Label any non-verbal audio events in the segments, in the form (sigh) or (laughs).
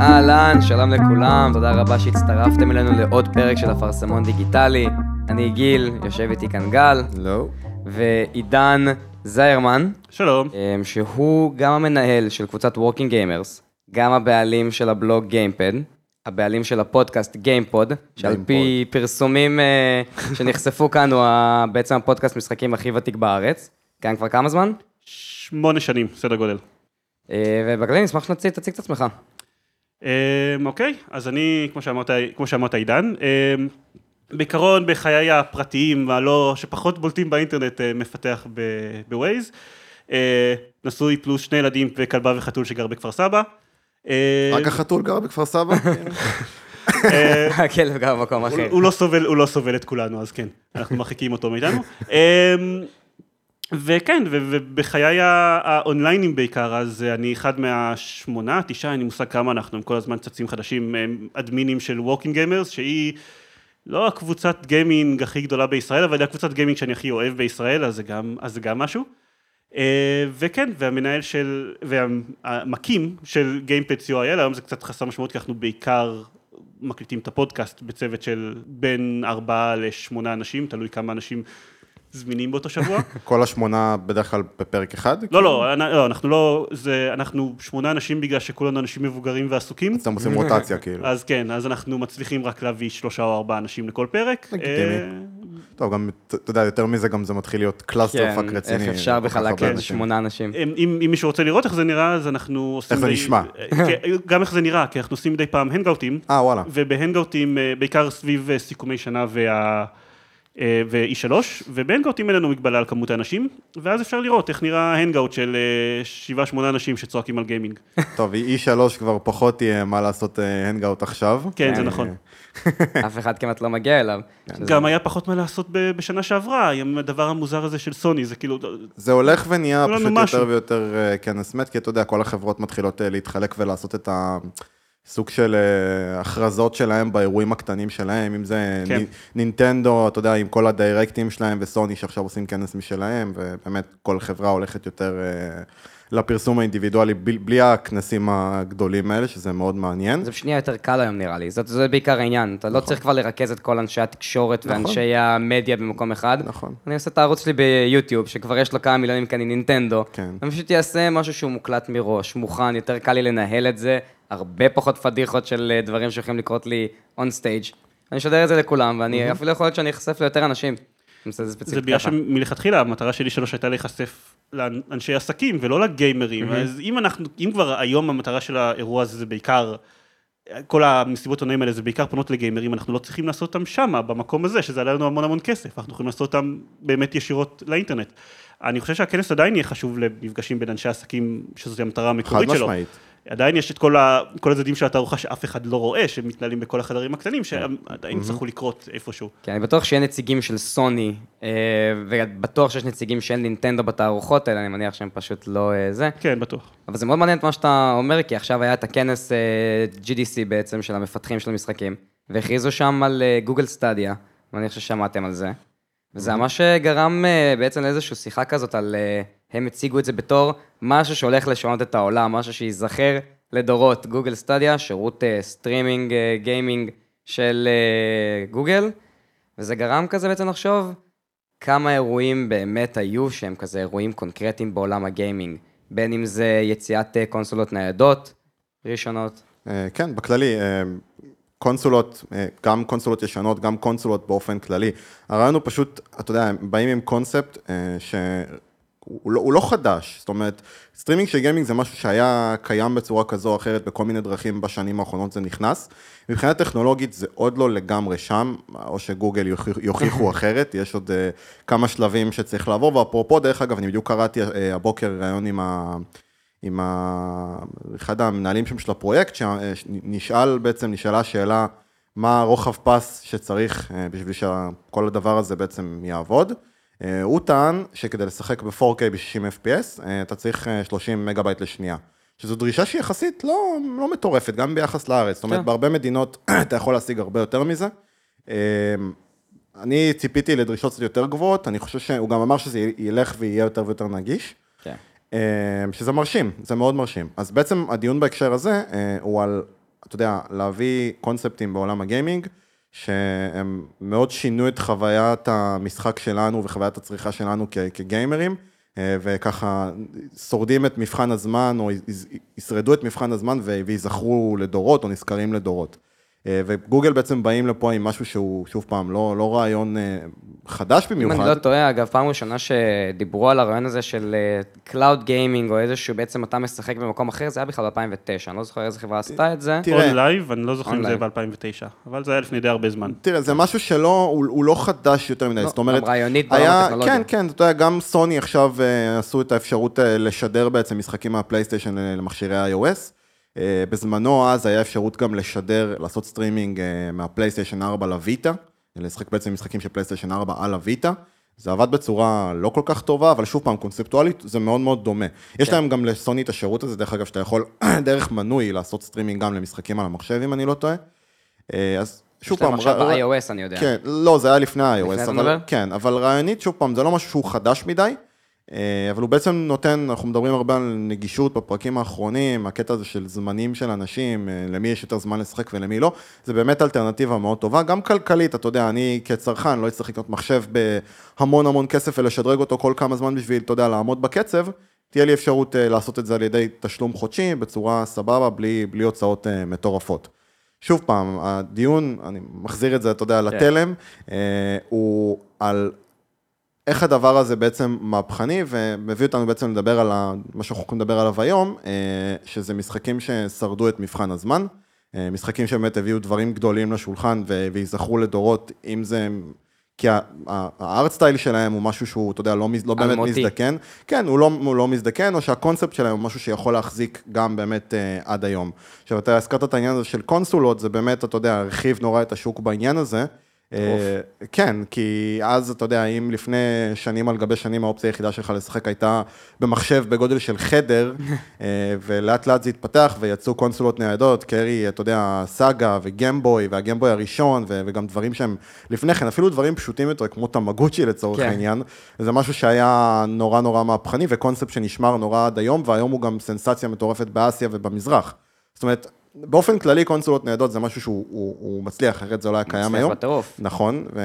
אהלן, שלום לכולם, תודה רבה שהצטרפתם אלינו לעוד פרק של אפרסמון דיגיטלי. אני גיל, יושב איתי כאן גל, לא. ועידן זיירמן, שלום. אמ, שהוא גם המנהל של קבוצת Working Gamers, גם הבעלים של הבלוג GamePad, הבעלים של הפודקאסט GamePod, שעל פי פרסומים אה, (laughs) שנחשפו כאן הוא בעצם הפודקאסט משחקים הכי ותיק בארץ. קיים כבר כמה זמן? שמונה שנים, סדר גודל. אה, ובכללי נשמח שתציג תציג את עצמך. אמ, אוקיי, אז אני, כמו שאמרת, כמו שאמרת עידן, אמ, בעיקרון בחיי הפרטיים, הלא, שפחות בולטים באינטרנט, אה, מפתח בווייז. נשוי פלוס שני ילדים וכלבה וחתול שגר בכפר סבא. אה, רק החתול גר בכפר סבא? (laughs) אה, הכלב גם במקום אחר. הוא לא סובל, הוא לא סובל את כולנו, אז כן, אנחנו מרחיקים אותו מאיתנו. אמ, וכן, ובחיי האונליינים בעיקר, אז אני אחד מהשמונה, תשעה, אין לי מושג כמה אנחנו, הם כל הזמן צצים חדשים, אדמינים של Working Gamers, שהיא לא הקבוצת גיימינג הכי גדולה בישראל, אבל היא הקבוצת גיימינג שאני הכי אוהב בישראל, אז זה גם, אז זה גם משהו. אה, וכן, והמנהל של, והמקים של GamePad co.il, היום זה קצת חסר משמעות, כי אנחנו בעיקר מקליטים את הפודקאסט בצוות של בין ארבעה לשמונה אנשים, תלוי כמה אנשים זמינים באותו שבוע. (laughs) כל השמונה בדרך כלל בפרק אחד? לא, לא, לא, אנחנו לא, זה, אנחנו שמונה אנשים בגלל שכולנו אנשים מבוגרים ועסוקים. אז אתם עושים רוטציה (laughs) כאילו. אז כן, אז אנחנו מצליחים רק להביא שלושה או ארבעה אנשים לכל פרק. לגיטימי. טוב, גם, אתה יודע, יותר מזה גם זה מתחיל להיות קלאסטר כן, פאק רציני. איך אפשר בכלל אנשים. שמונה אנשים? אם, מישהו רוצה לראות איך זה נראה, אז אנחנו עושים... איך זה די- נשמע. אה, כן, גם איך זה נראה, כי אנחנו עושים מדי פעם Hangoutים, אה, וואלה. וב Hangoutים, אה, בעיקר סביב אה, סיכומי שנה וה... אה, ו-E3, ובהנגאוטים אין לנו מגבלה על כמות האנשים, ואז אפשר לראות איך נראה hangout של אה, שבעה שמונה אנשים שצועקים על גיימינג. (laughs) טוב, E3 כבר פחות יהיה מה לעשות hangout עכשיו. כן, זה אה, נכון. אף אחד כמעט לא מגיע אליו. שזה- גם היה פחות מה לעשות בשנה שעברה, עם הדבר המוזר הזה של סוני, זה כאילו... זה הולך ונהיה פשוט. יותר ויותר אה, כנס מת, כי אתה יודע, כל החברות מתחילות אה, להתחלק ולעשות את הסוג של אה, הכרזות שלהם באירועים הקטנים שלהם, אם זה כן. נינטנדו, אתה יודע, עם כל הדיירקטים שלהם, וסוני שעכשיו עושים כנס משלהם, ובאמת כל חברה הולכת יותר אה, לפרסום האינדיבידואלי, בלי הכנסים הגדולים האלה, שזה מאוד מעניין. זה שנייה יותר קל היום נראה לי, זאת- זה בעיקר העניין, אתה לא צריך כבר לרכז את כל אנשי התקשורת נכון. ואנשי המדיה במקום אחד. נכון. אני עושה את הערוץ שלי ביוטיוב, שכבר יש לו כמה מיליונים כאן עם נינטנדו. כן. אני פשוט אעשה משהו שהוא מוקלט מראש, מוכן, יותר קל לי לנהל את זה, הרבה פחות פדיחות של אה, דברים שיכולים לקרות לי און סטייג'. אני אשדר את זה לכולם, ואני אפילו יכול להיות שאני אחשף ליותר אנשים. אני עושה את זה ספציפית בגלל. שמלכתחילה המטרה שלי שלוש הייתה להיחשף לאנשי עסקים ולא לגיימרים, אז אם אנחנו, אם כבר היום המטרה של האירוע הזה זה בעיקר, כל המסיבות עונאים האלה זה בעיקר פונות לגיימרים, אנחנו לא צריכים לעשות אותם שמה, במקום הזה, שזה עלה לנו המון המון כסף, אנחנו יכולים לעשות אותם באמת ישירות לאינטרנט. אני חושב שהכנס עדיין יהיה חשוב למפגשים בין אנשי עסקים, שזאת המטרה חד המקורית שלו. משמעית. עדיין יש את כל, ה, כל הצדדים של התערוכה שאף אחד לא רואה, שמתנהלים בכל החדרים הקטנים, שעדיין יצטרכו לקרות איפשהו. כן, אני בטוח שיהיה נציגים של סוני, אה, ובטוח שיש נציגים של נינטנדו בתערוכות האלה, אני מניח שהם פשוט לא אה, זה. כן, בטוח. אבל זה מאוד מעניין את מה שאתה אומר, כי עכשיו היה את הכנס אה, GDC בעצם של המפתחים של המשחקים, והכריזו שם על גוגל סטדיה, ואני חושב ששמעתם על זה. וזה ממש אה, גרם בעצם לאיזושהי שיחה כזאת על... אה, הם הציגו את זה בתור משהו שהולך לשנות את העולם, משהו שייזכר לדורות. גוגל סטדיה, שירות אה, סטרימינג, אה, גיימינג של אה, גוגל, וזה גרם כזה בעצם לחשוב כמה אירועים באמת היו שהם כזה אירועים קונקרטיים בעולם הגיימינג. בין אם זה יציאת אה, קונסולות ניידות ראשונות. אה, כן, בכללי, אה, קונסולות, גם קונסולות ישנות, גם קונסולות באופן כללי. הרעיון הוא פשוט, אתה יודע, הם באים עם קונספט אה, שהוא לא, הוא לא חדש, זאת אומרת, סטרימינג של גיימינג זה משהו שהיה קיים בצורה כזו או אחרת בכל מיני דרכים בשנים האחרונות זה נכנס. מבחינה טכנולוגית זה עוד לא לגמרי שם, או שגוגל יוכיח- יוכיחו אחרת, יש עוד אה, כמה שלבים שצריך לעבור, ואפרופו, דרך אגב, אני בדיוק קראתי אה, הבוקר ראיון עם ה... עם ה... אחד המנהלים שם של הפרויקט, שנשאל בעצם, נשאלה שאלה, מה הרוחב פס שצריך אה, בשביל שכל הדבר הזה בעצם יעבוד. אה, הוא טען שכדי לשחק ב-4K ב-60 FPS, אה, אתה צריך אה, 30 מגה בייט לשנייה. שזו דרישה שהיא יחסית לא, לא מטורפת, גם ביחס לארץ. זאת אומרת, כן. בהרבה מדינות (clears throat) אתה יכול להשיג הרבה יותר מזה. אמ, אני ציפיתי לדרישות קצת יותר גבוהות, אני חושב שהוא גם אמר שזה ילך ויהיה יותר ויותר נגיש. כן. אה, שזה מרשים, זה מאוד מרשים. אז בעצם הדיון בהקשר הזה אה, הוא על, אתה יודע, להביא קונספטים בעולם הגיימינג, שהם מאוד שינו את חוויית המשחק שלנו וחוויית הצריכה שלנו כגיימרים, אה, וככה שורדים את מבחן הזמן, או ישרדו את מבחן הזמן וייזכרו לדורות, או נזכרים לדורות. אה, וגוגל בעצם באים לפה עם משהו שהוא, שוב פעם, לא, לא רעיון אה, חדש אם במיוחד. אני לא טועה, אגב, פעם ראשונה שדיברו על הרעיון הזה של cloud gaming, או איזשהו, בעצם אתה משחק במקום אחר, זה היה בכלל ב-2009, אני לא זוכר איזה חברה עשתה את זה. תראה- OnLive, אני לא זוכר אם זה און ב-2009, אבל זה היה לפני די הרבה זמן. תראה, זה משהו שלא, הוא, הוא לא חדש יותר מדי, לא, זאת אומרת, רעיונית בעולם היה, הטכנולוגיה. כן, כן, אתה יודע, גם סוני עכשיו אה, עשו את האפשרות אה, לשדר בעצם משחקים מהפלייסטיישן אה, למכשירי iOS. אה, בזמנו אז היה אפשרות גם לשדר, לעשות סטרימינג אה, מהפלייסטיישן 4 לויטה, לשחק בעצם משחקים של פלייסטיישן 4 על הויטה. זה עבד בצורה לא כל כך טובה, אבל שוב פעם, קונספטואלית זה מאוד מאוד דומה. יש כן. להם גם לסוני את השירות הזה, דרך אגב, שאתה יכול (clears throat) דרך מנוי לעשות סטרימינג גם למשחקים על המחשב, אם אני לא טועה. אה, אז שוב יש להם פעם, עכשיו ב-iOS, אני יודע. כן, לא, זה היה לפני ה-iOS, לפני אבל, מדבר? כן, אבל רעיונית, שוב פעם, זה לא משהו שהוא חדש מדי, אבל הוא בעצם נותן, אנחנו מדברים הרבה על נגישות בפרקים האחרונים, הקטע הזה של זמנים של אנשים, אה, למי יש יותר זמן לשחק ולמי לא, זה באמת אלטרנטיבה מאוד טובה, גם כלכלית, אתה יודע, אני כצרכן לא אצטרך לקנות מחשב בהמון המון כסף ולשדרג אותו כל כמה זמן בשביל, אתה יודע, לעמוד בקצב, תהיה לי אפשרות אה, לעשות את זה על ידי תשלום חודשי, בצורה סבבה, בלי, בלי הוצאות אה, מטורפות. שוב פעם, הדיון, אני מחזיר את זה, אתה יודע, לתלם, אה, הוא על איך הדבר הזה בעצם מהפכני, ומביא אותנו בעצם לדבר על ה- מה שאנחנו יכולים לדבר עליו היום, אה, שזה משחקים ששרדו את מבחן הזמן, אה, משחקים שבאמת הביאו דברים גדולים לשולחן וייזכרו לדורות, אם זה... כי הארט סטייל שלהם הוא משהו שהוא, אתה יודע, לא, לא באמת אלמותי. מזדקן. כן, הוא לא, הוא לא מזדקן, או שהקונספט שלהם הוא משהו שיכול להחזיק גם באמת אה, עד היום. עכשיו, אתה הזכרת את העניין הזה של קונסולות, זה באמת, אתה יודע, הרחיב נורא את השוק בעניין הזה. אה, כן, כי אז, אתה יודע, אם לפני שנים על גבי שנים האופציה היחידה שלך לשחק הייתה במחשב בגודל של חדר, (laughs) אה, ולאט לאט זה התפתח ויצאו קונסולות ניידות, קרי, אתה יודע, סאגה וגמבוי, והגמבוי הראשון, וגם דברים שהם לפני כן, אפילו דברים פשוטים יותר, כמו תמגוצ'י לצורך כן. העניין, זה משהו שהיה נורא נורא מהפכני, וקונספט שנשמר נורא עד היום, והיום הוא גם סנסציה מטורפת באסיה ובמזרח. זאת אומרת, באופן כללי קונסולות ניידות זה משהו שהוא הוא, הוא מצליח, אחרת זה לא היה קיים מצליח היום. בטירוף. נכון, ו...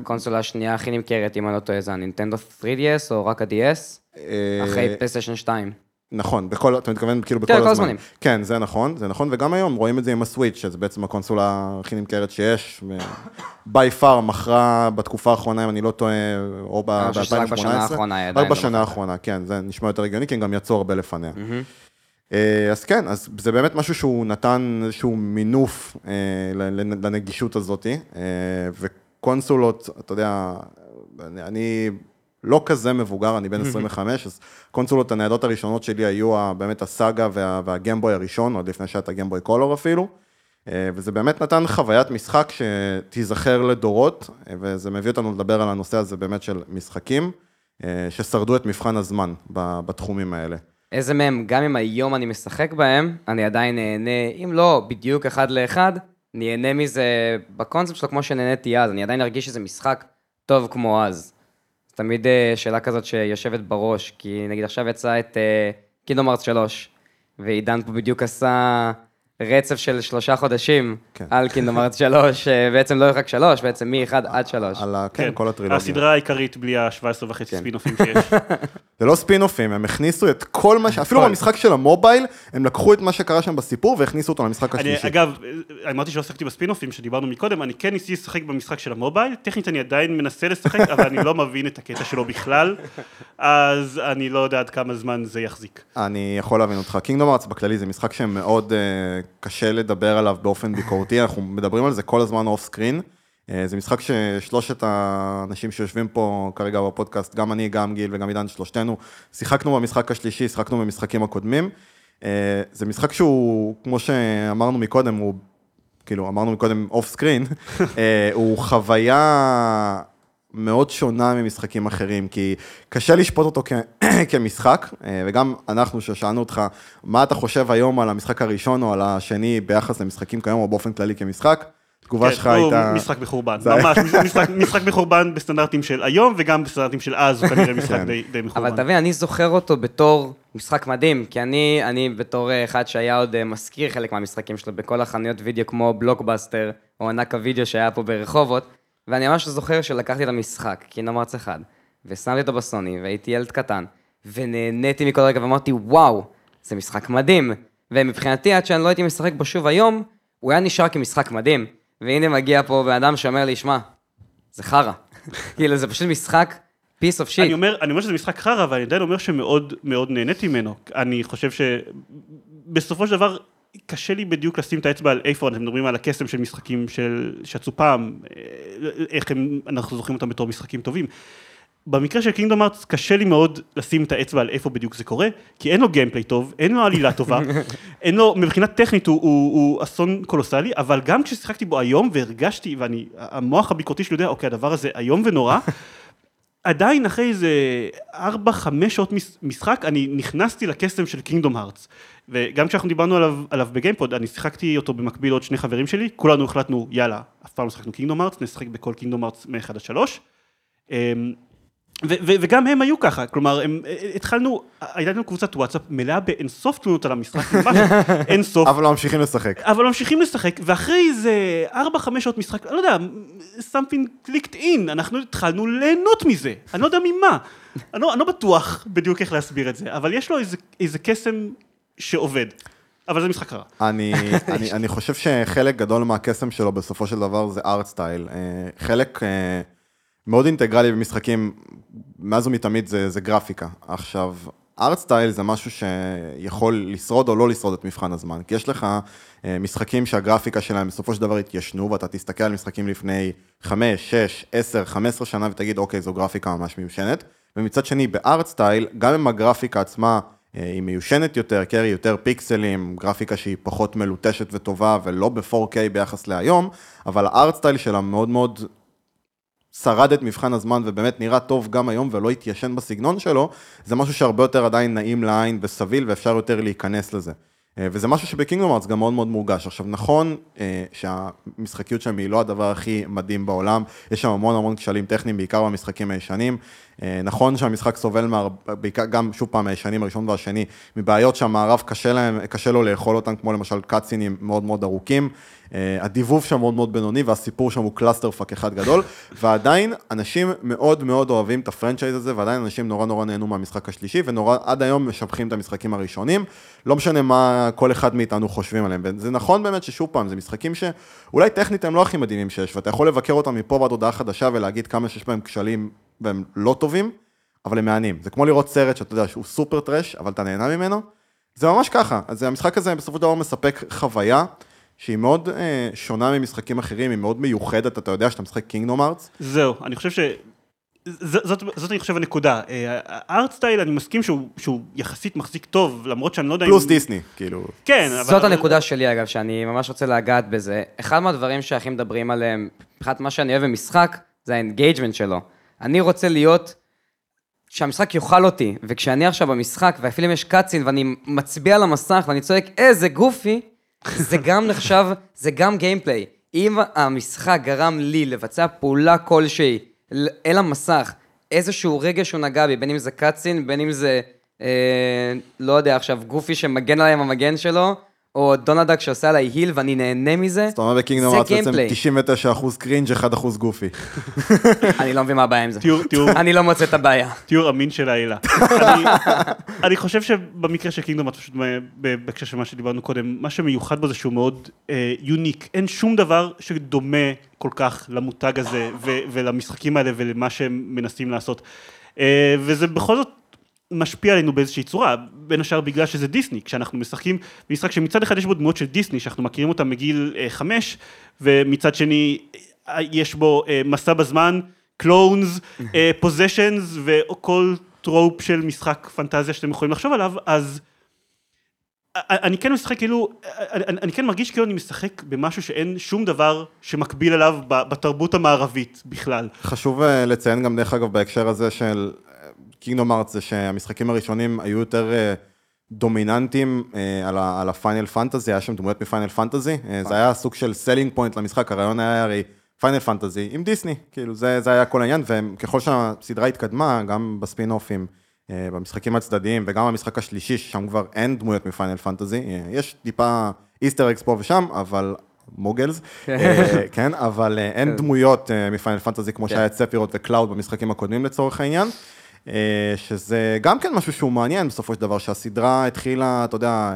הקונסולה השנייה הכי נמכרת, אם אני לא טועה, זה הנינטנדו 3DS או רק ה-DS, אה, אחרי פלייסטיישן 2. נכון, בכל, אתה מתכוון כאילו בכל כן, הזמן. כל הזמנים. כן, זה נכון, זה נכון, וגם היום רואים את זה עם הסוויץ', שזה בעצם הקונסולה הכי נמכרת שיש, by far מכרה בתקופה האחרונה, אם אני לא טועה, או ב- אני חושב שזה רק ב-2018. בשנה האחרונה, רק לא בשנה. האחרונה, כן, זה נשמע יותר הגיוני, כי הם גם יצאו הרבה לפניה. אה, אז כן, אז זה באמת משהו שהוא נתן איזשהו מינוף אה, לנגישות הזאת, אה, וקונסולות, אתה יודע, אני, לא כזה מבוגר, אני בן (laughs) 25, אז קונסולות הניידות הראשונות שלי היו באמת הסאגה וה, והגמבוי הראשון, עוד לפני שהיה את הגמבוי קולור אפילו, אה, וזה באמת נתן חוויית משחק שתיזכר לדורות, אה, וזה מביא אותנו לדבר על הנושא הזה באמת של משחקים, אה, ששרדו את מבחן הזמן בתחומים האלה. איזה מהם, גם אם היום אני משחק בהם, אני עדיין נהנה, אם לא בדיוק אחד לאחד, נהנה מזה בקונספט שלו כמו שנהניתי אז, אני עדיין ארגיש שזה משחק טוב כמו אז. תמיד אה, שאלה כזאת שיושבת בראש, כי נגיד עכשיו יצא את קינדום ארץ 3, ועידן פה בדיוק עשה רצף של שלושה חודשים כן. על קינדום ארץ 3, אה, בעצם לא רק 3, בעצם מ-1 עד 3. על ה... כן, כל הטרילוגיה. הסדרה העיקרית בלי ה-17 וחצי כן. ספינופים שיש. (laughs) זה לא ספינופים, הם הכניסו את כל מה ש... אפילו. במשחק של המובייל, הם לקחו את מה שקרה שם בסיפור והכניסו אותו למשחק אני, השלישי. אגב, אמרתי שלא שיחקתי בספינופים שדיברנו מקודם, אני כן ניסיתי לשחק במשחק של המובייל, טכנית אני עדיין מנסה לשחק, (laughs) אבל אני לא מבין את הקטע שלו בכלל, אז אני לא יודע עד כמה זמן זה יחזיק. אני יכול להבין אותך. Kingdom Hearts בכללי זה משחק שמאוד אה, קשה לדבר עליו באופן ביקורתי, אנחנו מדברים על זה כל הזמן off screen. אה, זה משחק ששלושת האנשים שיושבים פה כרגע בפודקאסט, גם אני, גם גיל וגם עידן, שלושתנו, שיחקנו במשחק השלישי, שיחקנו במשחקים הקודמים. Uh, זה משחק שהוא, כמו שאמרנו מקודם, הוא, כאילו, אמרנו מקודם (laughs) אוף סקרין, הוא חוויה מאוד שונה ממשחקים אחרים, כי קשה לשפוט אותו כ- (clears throat) כמשחק, אה, וגם אנחנו, ששאלנו אותך, מה אתה חושב היום על המשחק הראשון או על השני ביחס למשחקים כיום, או באופן כללי כמשחק? התגובה שלך כן, הוא הייתה... משחק מחורבן, ממש, משחק, משחק מחורבן בסטנדרטים של היום וגם בסטנדרטים של אז, הוא כנראה (laughs) משחק כן. די, די מחורבן. אבל תבין, אני זוכר אותו בתור משחק מדהים, כי אני, אני בתור אה, אחד שהיה עוד אה, מזכיר חלק מהמשחקים שלו בכל החנויות וידאו כמו בלוקבאסטר, או ענק הוידאו שהיה פה ברחובות, ואני ממש זוכר שלקחתי את המשחק, קינום ארץ אחד, ושמתי אותו בסוני, והייתי ילד קטן, ונהניתי מכל רגע, ואמרתי, וואו, זה משחק מדהים. ומבחינתי, עד שאני לא הייתי משחק בו שוב היום, הוא היה נשאר כמשחק מדהים. והנה מגיע פה בן אדם שאומר לי, שמע, זה חרא. (laughs) כאילו, זה פשוט משחק shit. אני אומר, אני אומר שזה משחק חרא, אבל אני עדיין אומר שמאוד מאוד נהניתי ממנו. אני חושב שבסופו של דבר, קשה לי בדיוק לשים את האצבע על איפה אנחנו מדברים על הקסם של משחקים של שיצאו פעם, אה, איך הם, אנחנו זוכרים אותם בתור משחקים טובים. במקרה של קינגדום ארץ קשה לי מאוד לשים את האצבע על איפה בדיוק זה קורה, כי אין לו גיימפליי טוב, אין לו עלילה טובה, (laughs) אין לו, מבחינה טכנית הוא, הוא, הוא אסון קולוסלי, אבל גם כששיחקתי בו היום והרגשתי, ואני, המוח הביקורתי שלי יודע, אוקיי, הדבר הזה איום ונורא, (laughs) עדיין אחרי איזה 4-5 שעות מש- משחק, אני נכנסתי לקסם של קינגדום הארטס. וגם כשאנחנו דיברנו עליו, עליו בגיימפוד, אני שיחקתי אותו במקביל עוד שני חברים שלי, כולנו החלטנו, יאללה, אף פעם לא שיחקנו קינגדום הארטס, נשחק בכל קינגדום הארטס מ-1 עד 3. אמ, וגם הם היו ככה, כלומר, הם, התחלנו, הייתה לנו קבוצת וואטסאפ מלאה באינסוף תלונות על המשחק, ממש (laughs) אינסוף. אבל לא ממשיכים לשחק. אבל ממשיכים לשחק, ואחרי איזה 4-5 שעות משחק, אני לא יודע, something clicked in, אנחנו התחלנו ליהנות מזה, אני לא יודע ממה. אני לא, אני לא בטוח בדיוק איך להסביר את זה, אבל יש לו איזה, איזה קסם שעובד. אבל זה משחק רע. אני, (laughs) אני, אני חושב שחלק גדול מהקסם שלו בסופו של דבר זה ארט סטייל. אה, חלק אה, מאוד אינטגרלי במשחקים, מאז ומתמיד זה, זה גרפיקה. עכשיו, ארט סטייל זה משהו שיכול לשרוד או לא לשרוד את מבחן הזמן. כי יש לך אה, משחקים שהגרפיקה שלהם בסופו של דבר התיישנו, ואתה תסתכל על משחקים לפני 5, 6, 10, 15 שנה ותגיד, אוקיי, זו גרפיקה ממש מיושנת. ומצד שני, בארט סטייל, גם אם הגרפיקה עצמה היא מיושנת יותר, קרי יותר פיקסלים, גרפיקה שהיא פחות מלוטשת וטובה ולא ב-4K ביחס להיום, אבל הארט סטייל שלה מאוד מאוד שרד את מבחן הזמן ובאמת נראה טוב גם היום ולא התיישן בסגנון שלו, זה משהו שהרבה יותר עדיין נעים לעין וסביל ואפשר יותר להיכנס לזה. אה, וזה משהו שב-Kingdom Hearts גם מאוד מאוד מורגש. עכשיו נכון אה, שהמשחקיות שם היא לא הדבר הכי מדהים בעולם, יש שם המון המון כשלים טכניים, בעיקר במשחקים הישנים. אה, נכון שהמשחק סובל, מה, בעיקר, גם שוב פעם הישנים הראשון והשני, מבעיות שהמערב קשה, להם, קשה לו לאכול אותם, כמו למשל cutscene-ים מאוד מאוד ארוכים. אה, הדיבוב שם מאוד מאוד בינוני והסיפור שם הוא clusterfuck אחד גדול, (laughs) ועדיין אנשים מאוד מאוד אוהבים את ה-franchise הזה, ועדיין אנשים נורא נורא נהנו מהמשחק השלישי, ונורא עד היום משבחים את המשחקים הראשונים, לא משנה מה כל אחד מאיתנו חושבים עליהם, וזה נכון באמת ששוב פעם, זה משחקים שאולי טכנית הם לא הכי מדהימים שיש, ואתה יכול לבקר אותם מפה ועד הודעה חדשה ולהגיד כמה שיש בהם כשלים והם לא טובים, אבל הם מהנים. זה כמו לראות סרט שאתה יודע שהוא סופר טרש, אבל אתה נהנה ממנו. זה ממש ככה. אז המשחק הזה בסופו של דבר מספק חוויה שהיא מאוד אה, שונה ממשחקים אחרים, היא מאוד מיוחדת, אתה יודע שאתה משחק קינגדום ארץ. זהו, אני חושב ש... ז- זאת, זאת אני חושב הנקודה. הארט סטייל, אני מסכים שהוא, שהוא יחסית מחזיק טוב, למרות שאני לא יודע פלוס אם... דיסני, כאילו. כן, אבל... זאת הנקודה שלי אגב, שאני ממש רוצה לגעת בזה. אחד מהדברים שהכי מדברים עליהם, מבחינת מה שאני אוהב במשחק, זה ה-engagement שלו. אני רוצה להיות, שהמשחק יאכל אותי, וכשאני עכשיו במשחק, ואפילו אם יש cutscene, ואני מצביע על המסך ואני צועק, איזה גופי, זה (laughs) גם נחשב, זה גם gameplay. אם המשחק גרם לי לבצע פעולה כלשהי אל המסך, איזשהו רגע שהוא נגע בי, בין אם זה cutscene, בין אם זה, אה, לא יודע עכשיו, גופי שמגן עליי עם המגן שלו, או דונלד דאק שעושה עליי heal ואני נהנה מזה, זאת אומרת ב-Kingdom זה Hearts בעצם gameplay. 99% cringe 1% גופי. (laughs) אני לא מבין מה הבעיה עם זה. תיאור, תיאור, אני לא מוצא את הבעיה. תיאור אמין של העלילה. (laughs) אני, אני חושב שבמקרה של Kingdom, פשוט ב- בהקשר של מה שדיברנו קודם, מה שמיוחד בו זה שהוא מאוד אה, unique. אין שום דבר שדומה כל כך למותג הזה ו- ולמשחקים האלה ולמה שהם מנסים לעשות. אה, וזה בכל זאת משפיע עלינו באיזושהי צורה, בין השאר בגלל שזה דיסני, כשאנחנו משחקים במשחק שמצד אחד יש בו דמויות של דיסני, שאנחנו מכירים אותם מגיל אה, חמש, ומצד שני אה, יש בו אה, מסע בזמן, clones, possessions (laughs) וכל trope של משחק פנטזיה שאתם יכולים לחשוב עליו, אז אני כן משחק כאילו, אני, אני כן מרגיש כאילו אני משחק במשהו שאין שום דבר שמקביל אליו בתרבות המערבית בכלל. חשוב אה, לציין גם דרך אגב בהקשר הזה של Kingdom Hearts, זה שהמשחקים הראשונים היו יותר אה, דומיננטיים אה, על ה Final Fantasy, היה שם דמויות מ Final Fantasy, זה היה סוג של selling point למשחק, הרעיון היה הרי Final Fantasy עם דיסני, כאילו זה, זה היה כל העניין, וככל שהסדרה התקדמה, גם בספין אופים. אה, במשחקים הצדדיים, וגם במשחק השלישי, ששם כבר אין דמויות מ Final Fantasy, אה, יש טיפה Easter eggs פה ושם, אבל Moogles, אה, כן, (laughs) אבל אין כן. דמויות מ Final Fantasy כמו כן. שהיה את ספירות וקלאוד במשחקים הקודמים לצורך העניין. שזה גם כן משהו שהוא מעניין בסופו של דבר, שהסדרה התחילה, אתה יודע,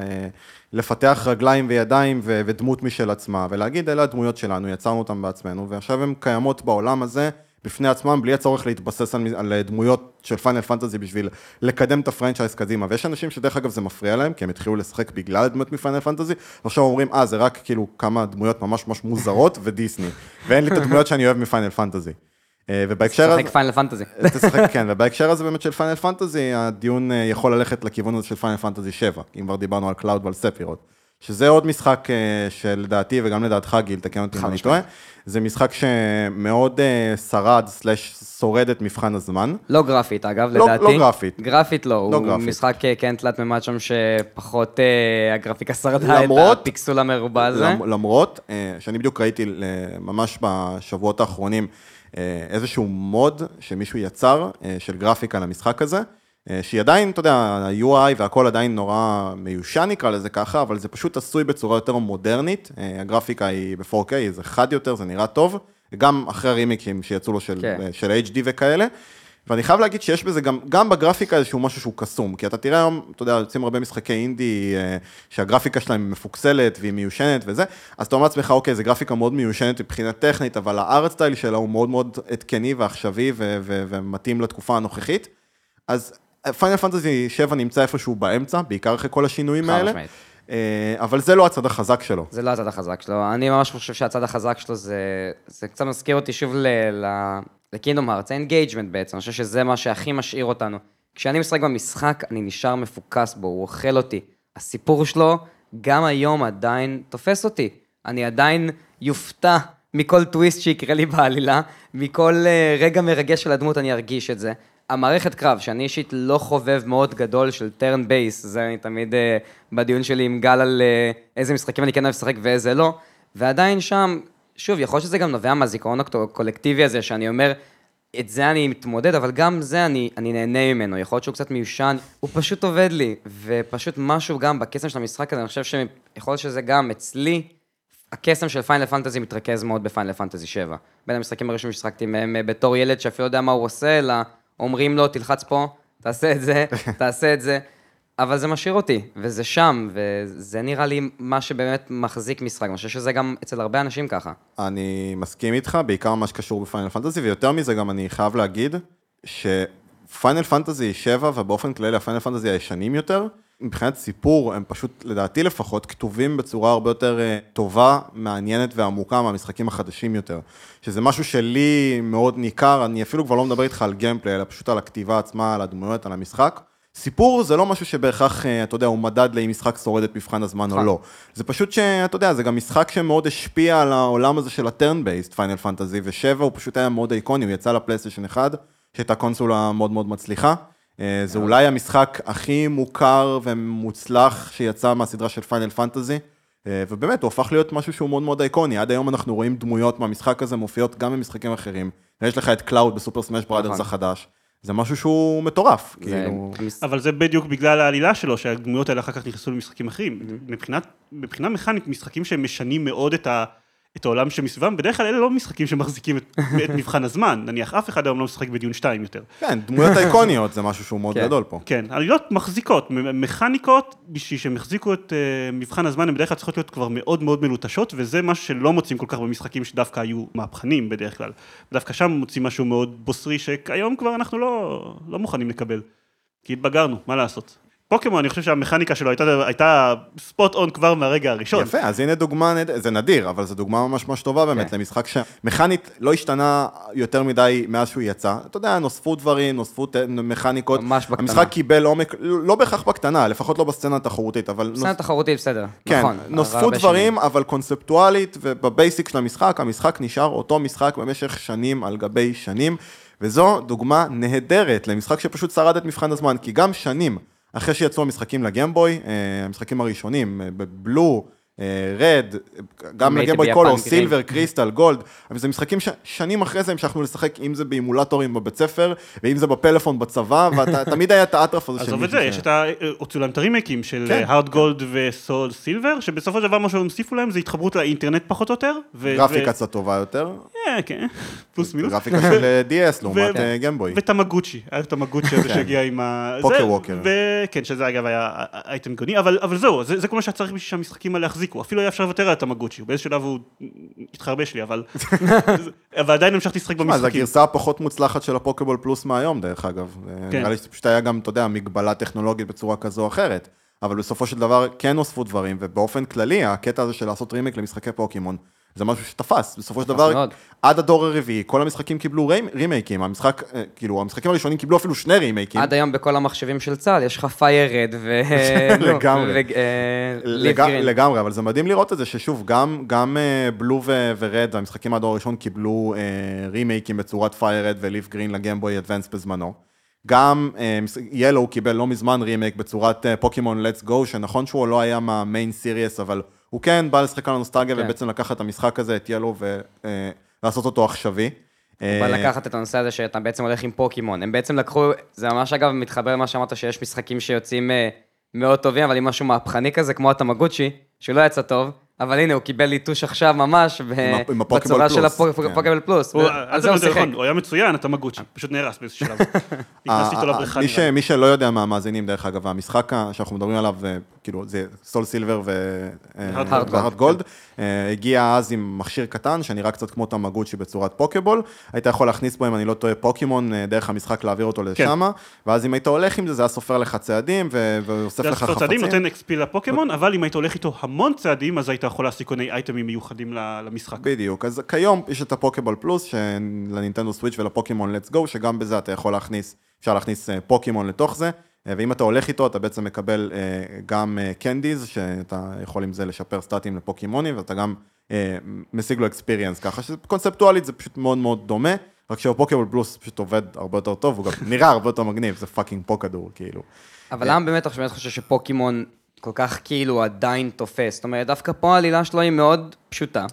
לפתח רגליים וידיים ודמות משל עצמה, ולהגיד, אלה הדמויות שלנו, יצרנו אותן בעצמנו, ועכשיו הן קיימות בעולם הזה. בפני עצמם, בלי הצורך להתבסס על, על דמויות של Final Fantasy בשביל לקדם את ה franchise קדימה. ויש אנשים שדרך אגב זה מפריע להם, כי הם התחילו לשחק בגלל דמות מ Final Fantasy, ועכשיו אומרים, אה, זה רק כאילו כמה דמויות ממש ממש מוזרות (laughs) ודיסני, ואין לי את הדמויות שאני אוהב מ Final Fantasy. אה, ובהקשר הזה... תשחק Final Fantasy. תשחק, כן, ובהקשר הזה באמת של Final Fantasy, הדיון אה, יכול ללכת לכיוון הזה של Final Fantasy 7, אם כבר דיברנו על קלאוד ועל ספירות. שזה עוד משחק אה, שלדעתי, וגם לדעתך גיל, תקן אותי אם אני טועה, זה משחק שמאוד אה, שרד, slash שורד את מבחן הזמן. לא גרפית, אגב, לא, לדעתי. לא גרפית. גרפית לא, לא הוא גרפית. משחק אה, כן תלת מימד שם שפחות אה, הגרפיקה שרדה למרות, את הפיקסול המרובע הזה. למרות, אה, שאני בדיוק ראיתי ממש בשבועות האחרונים אה, איזשהו מוד שמישהו יצר אה, של גרפיקה למשחק הזה. אה, שהיא עדיין, אתה יודע, ה-UI והכל עדיין נורא מיושן נקרא לזה ככה, אבל זה פשוט עשוי בצורה יותר מודרנית, אה, הגרפיקה היא ב-4K, זה חד יותר, זה נראה טוב, גם אחרי הרימיקים שיצאו לו של, כן. אה, של HD וכאלה. ואני חייב להגיד שיש בזה גם, גם בגרפיקה איזשהו משהו שהוא קסום, כי אתה תראה היום, אתה יודע, יוצאים הרבה משחקי אינדי, שהגרפיקה שלהם מפוקסלת והיא מיושנת וזה, אז אתה אומר לעצמך, אוקיי, זו גרפיקה מאוד מיושנת מבחינה טכנית, אבל ה art style שלה הוא מאוד מאוד עדכני ועכשווי ומתאים לתקופה הנוכחית. אז Final Fantasy 7 נמצא איפשהו באמצע, בעיקר אחרי כל השינויים האלה. אה, אבל זה לא הצד החזק שלו. זה לא הצד החזק שלו. אני ממש חושב שהצד החזק שלו זה... זה קצת מזכיר אותי שוב ל Kingdom Hearts, ה engagement בעצם. אני חושב שזה מה שהכי משאיר אותנו. כשאני משחק במשחק, אני נשאר מפוקס בו, הוא אוכל אותי. הסיפור שלו, גם היום עדיין תופס אותי. אני עדיין יופתע מכל טוויסט שיקרה לי בעלילה, מכל אה, רגע מרגש של הדמות אני ארגיש את זה. המערכת קרב, שאני אישית לא חובב מאוד גדול של turn-based, זה אני תמיד אה, בדיון שלי עם גל על אה, איזה משחקים אני כן אוהב לשחק ואיזה לא, ועדיין שם, שוב, יכול להיות שזה גם נובע מהזיכרון הקולקטיבי הזה, שאני אומר, את זה אני מתמודד, אבל גם זה אני, אני נהנה ממנו, יכול להיות שהוא קצת מיושן, הוא פשוט עובד לי, ופשוט משהו גם בקסם של המשחק הזה, אני חושב שיכול להיות שזה גם אצלי, הקסם של פיינל פנטזי מתרכז מאוד בפיינל פנטזי 7. בין המשחקים הראשונים ששחקתי מהם בתור ילד שאפילו יודע מה הוא עושה, אלא אומרים לו, תלחץ פה, תעשה את זה, (laughs) תעשה את זה, אבל זה משאיר אותי, וזה שם, וזה נראה לי מה שבאמת מחזיק משחק. אני חושב שזה גם אצל הרבה אנשים ככה. אני מסכים איתך, בעיקר מה שקשור ב Final Fantasy, ויותר מזה גם אני חייב להגיד, ש Final Fantasy 7, ובאופן כללי ה Final Fantasy הישנים יותר, מבחינת סיפור, הם פשוט, לדעתי לפחות, כתובים בצורה הרבה יותר אה, טובה, מעניינת ועמוקה מהמשחקים החדשים יותר. שזה משהו שלי מאוד ניכר, אני אפילו כבר לא מדבר איתך על gameplay, אלא פשוט על הכתיבה עצמה, על הדמויות, על המשחק. סיפור זה לא משהו שבהכרח, אה, אתה יודע, הוא מדד לאם משחק שורד את מבחן הזמן או נכון. לא. זה פשוט שאתה יודע, זה גם משחק שמאוד השפיע על העולם הזה של ה turn-based, Final Fantasy, ושבע הוא פשוט היה מאוד איקוני, הוא יצא לפלייסטיישן 1, שהייתה קונסולה מאוד מאוד מצליחה. אה, זה אולי המשחק הכי מוכר ומוצלח שיצא מהסדרה של Final Fantasy, אה, ובאמת הוא הפך להיות משהו שהוא מאוד מאוד אייקוני, עד היום אנחנו רואים דמויות מהמשחק הזה מופיעות גם במשחקים אחרים, ויש לך את קלאוד ב Super Smash Brothers החדש. זה משהו שהוא מטורף, כאילו... אבל זה בדיוק בגלל העלילה שלו, שהדמויות האלה אחר כך נכנסו למשחקים אחרים. מבחינה מכנית, משחקים שהם משנים מאוד את ה... את העולם שמסביבם, בדרך כלל אלה לא משחקים שמחזיקים את, את מבחן הזמן, נניח אף אחד היום לא משחק בדיון 2 יותר. כן, דמויות אייקוניות זה משהו שהוא מאוד כן, גדול פה. כן, עלילות מחזיקות, מכניקות, בשביל שהם יחזיקו את uh, מבחן הזמן, הן בדרך כלל צריכות להיות כבר מאוד מאוד מלוטשות, וזה משהו שלא מוצאים כל כך במשחקים שדווקא היו מהפכנים בדרך כלל. דווקא שם מוצאים משהו מאוד בוסרי, שכיום כבר אנחנו לא, לא מוכנים לקבל. כי התבגרנו, מה לעשות? פוקימון, אני חושב שהמכניקה שלו הייתה, הייתה ספוט און כבר מהרגע הראשון. יפה, אז הנה דוגמה, זה נדיר, אבל זו דוגמה ממש ממש טובה באמת כן. למשחק שמכנית לא השתנה יותר מדי מאז שהוא יצא. אתה יודע, נוספו דברים, נוספו מכניקות. ממש בקטנה. המשחק קיבל עומק, לא בהכרח בקטנה, לפחות לא בסצנה התחרותית, אבל... נוס- בסצנה תחרותית בסדר, כן, נכון. נוספו דברים, שנים. אבל קונספטואלית ובבייסיק של המשחק, המשחק נשאר אותו משחק במשך שנים על גבי שנים, וזו דוגמה נהדרת למשחק שפשוט שרד את מבחן הזמן, כי גם שנים אחרי שיצאו המשחקים לגמבוי, אה, המשחקים הראשונים, אה, בבלו, רד, גם קולור, גרין. סילבר, קריסטל, גולד, אבל זה משחקים ששנים אחרי זה המשכנו לשחק, אם זה באימולטורים בבית ספר, ואם זה בפלאפון בצבא, ותמיד (laughs) היה את האטרף הזה עזוב את זה, יש את ה... הוציאו להם את הרימייקים של כן. הארד גולד וסול סילבר, שבסופו של דבר מה שהם הוסיפו להם זה התחברות לאינטרנט פחות או יותר. גרפיקה קצת טובה יותר, אה, כן, (laughs) פלוס מינוס. גרפיקה של אה, DS (laughs) לעומת אה, גמבוי. ותמגוצ'י, היה את המגוצ'י הזה כן. שהגיע עם ה... פוקר ווקר. כן, שזה אגב היה אייטם גאוני, אבל אבל זהו, זה זה כל מה שהיה צריך בשביל שהמשחקים האלה יחזיקו. אפילו היה אפשר לוותר על התמגוצ'י, באיזה שלב הוא התחרבש לי, אבל... (laughs) אבל עדיין המשכתי לשחק מה, זו במשחקים. הגרסה הפחות מוצלחת של הפוקבול פלוס מהיום, דרך אגב. כן. נראה לי שפשוט היה גם, אתה יודע, מגבלה טכנולוגית בצורה כזו או אחרת. אבל בסופו של דבר כן נוספו דברים, ובאופן כללי, הקטע הזה של לעשות רימיק למשחקי פוקימון, זה משהו שתפס. בסופו של דבר, מאוד. עד הדור הרביעי, כל המשחקים קיבלו רימ- רימייקים. המשחק, אה, כאילו, המשחקים הראשונים קיבלו אפילו שני רימייקים. עד היום בכל המחשבים של צה"ל יש לך Fire Red ו... (laughs) לגמרי. אה. לגמרי, אבל זה מדהים לראות את זה, ששוב, גם, גם אה, Blue ו- ו Red, המשחקים מהדור הראשון קיבלו אה, רימייקים בצורת Fire Red ו Leaf Green ל Game Boy Advance בזמנו. גם Yellow קיבל לא מזמן רימייק בצורת אה, פוקימון Let's Go, שנכון שהוא לא היה מה main series, אבל הוא כן בא לשחק על הנוסטלגיה כן. ובעצם לקחת את המשחק הזה, את ילו, ולעשות אותו עכשווי. בא אה, לקחת את הנושא הזה שאתה בעצם הולך עם פוקימון. הם בעצם לקחו, זה ממש אגב מתחבר למה שאמרת שיש משחקים שיוצאים אה, מאוד טובים, אבל עם משהו מהפכני כזה, כמו התמגוצ'י, שהוא לא יצא טוב, אבל הנה, הוא קיבל ליטוש עכשיו ממש, בצורה של פלוס, כן. פלוס, הוא- ועל זה הוא שיחק. נכון, הוא היה מצוין, אתה מגוצ'י, פשוט נהרס באיזשהו שלב. נכנסתי איתו לבריכה. מי שלא יודע מהמאזינים, דרך אגב, המשחק שאנחנו מדברים עליו, אה, כאילו, זה Soul Silver ו Heart Gold, הגיע אז עם מכשיר קטן, שנראה קצת כמו תמגוצ'י בצורת פוקיבול, היית יכול להכניס בו, אם אני לא טועה, פוקימון, אה, דרך המשחק להעביר אותו לשם, ואז אם היית הולך עם זה, זה היה סופר לך צעדים, ואוסף לך הספר צעדים חפצים. נותן XP לפוקימון, אבל אם היית הולך איתו המון צעדים, אז היית יכול להשיג כל מיני אייטמים מיוחדים למשחק. בדיוק, אז כיום יש את הפוקיבול פלוס, לנינטנדו סוויץ' ולפוקימון Let's Go, שגם בזה אתה יכול להכניס, אפשר להכניס אה, פוקימון לתוך זה, אה, ואם אתה הולך איתו, אתה בעצם מקבל אה, גם candies, שאתה יכול עם זה לשפר סטטים לפוקימונים, ואתה גם אה, משיג לו experience, ככה שקונספטואלית זה פשוט מאוד מאוד דומה, רק שהפוקיבול פלוס פשוט עובד הרבה יותר טוב, הוא גם (laughs) נראה הרבה יותר מגניב, זה fucking פוקדור, כאילו. אבל למה באמת אתה באמת חושב שפוקימון כל כך כאילו עדיין תופס? זאת אומרת, דווקא פה העלילה שלו היא מאוד פשוטה.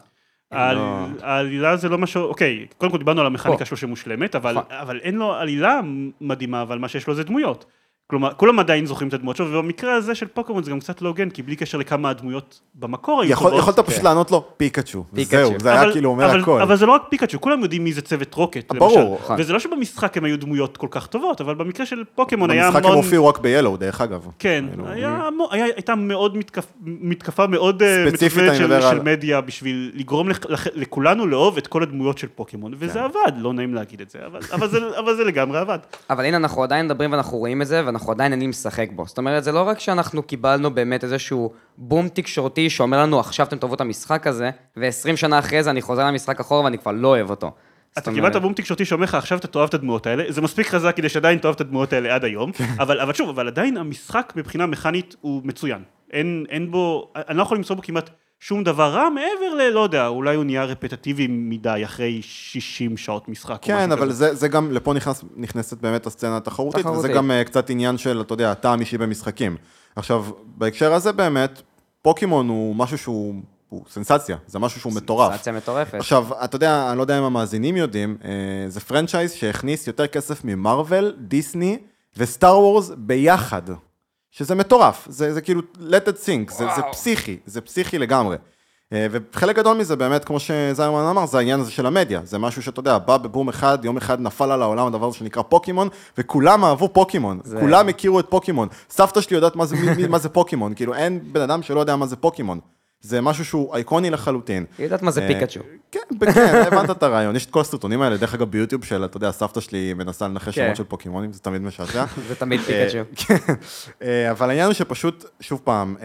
לא. העלילה זה לא משהו, אוקיי, קודם כל דיברנו על המכניקה. שלו שמושלמת, נכון. אבל אין לו עלילה מדהימה, אבל מה שיש לו זה דמויות. כלומר, כולם עדיין זוכרים את הדמויות שלו, ובמקרה הזה של פוקימון זה גם קצת לא הוגן, כי בלי קשר לכמה הדמויות במקור היו יכול- טובות. יכולת פשוט לענות לו פיקאצ'ו. וזהו, זה היה אבל- כאילו אומר אבל- הכל. אבל זה לא רק פיקאצ'ו, כולם יודעים מי זה צוות רוקט, ברור. למשל. נכון. וזה לא שבמשחק הם היו דמויות כל כך טובות, אבל במקרה של פוקימון היה במשחק הם המון... הופיעו רק ב-Yellow, דרך אגב. כן, כאילו, היה, מו- היה, הייתה מאוד מתקפ, מתקפה מאוד אה, ספציפית, מתוכננת אני של, מדבר של על- מדיה בשביל לגרום לכ, לכ, לכולנו לאהוב את כל הדמויות של פוקימון, וזה כן. עבד, לא נעים להגיד את זה, אבל, אבל, זה, אבל זה לגמרי עבד. אבל הנה, אנחנו עדיין מדברים ואנחנו רואים את זה, ואנחנו עדיין נהנים לשחק בו. זאת אומרת, זה לא רק שאנחנו קיבלנו באמת איזשהו בום תקשורתי שאומר לנו, עכשיו אתם תאהבו את המשחק הזה, ו-20 שנה אחרי זה אני חוזר למשחק אחורה ואני כבר לא אוהב אותו. אתה קיבלת בום תקשורתי שאומר לך, עכשיו אתה תאהב את הדמויות האלה, זה מספיק חזק כדי שעדיין תאהב את הדמויות האלה עד היום. (laughs) אבל, אבל שוב, אבל עדיין המשחק מבחינה מכנית הוא מצוין. אין, אין בו, אני לא יכול למצוא בו כמעט שום דבר רע, מעבר ל, לא יודע, אולי הוא נהיה רפטטיבי מדי אחרי 60 שעות משחק. כן, אבל. זה, זה גם, לפה נכנס, נכנסת באמת הסצנה התחרותית, וזה. גם uh, קצת עניין של, אתה יודע, טעם אישי במשחקים. עכשיו, בהקשר הזה באמת, פוקימון הוא משהו שהוא הוא סנסציה, זה משהו שהוא מטורף. סנסציה מטורפת. עכשיו, אתה יודע, אני לא יודע אם המאזינים יודעים, אה, זה franchise שהכניס יותר כסף מ Marvel, דיסני ו Star Wars ביחד. שזה מטורף, זה, זה כאילו let it sink, זה, זה פסיכי, זה פסיכי לגמרי. אה, וחלק גדול מזה באמת, כמו שזיירמן אמר, זה העניין הזה של המדיה. זה משהו שאתה יודע, בא בבום אחד, יום אחד נפל על העולם הדבר הזה שנקרא פוקימון, וכולם אהבו פוקימון. זה- כולם הכירו את פוקימון. סבתא שלי יודעת מה זה, מה זה פוקימון, כאילו אין בן אדם שלא יודע מה זה פוקימון. זה משהו שהוא אייקוני לחלוטין. היא יודעת מה זה אה, פיקאצ'ו. כן, כן, הבנת את הרעיון. יש את כל הסרטונים האלה, דרך אגב ביוטיוב של, אתה יודע, סבתא שלי מנסה לנחש כן. שמות של פוקימונים, זה תמיד משעשע. (laughs) זה תמיד אה, פיקאצ'ו. (laughs) כן, אה, אבל העניין הוא שפשוט, שוב פעם,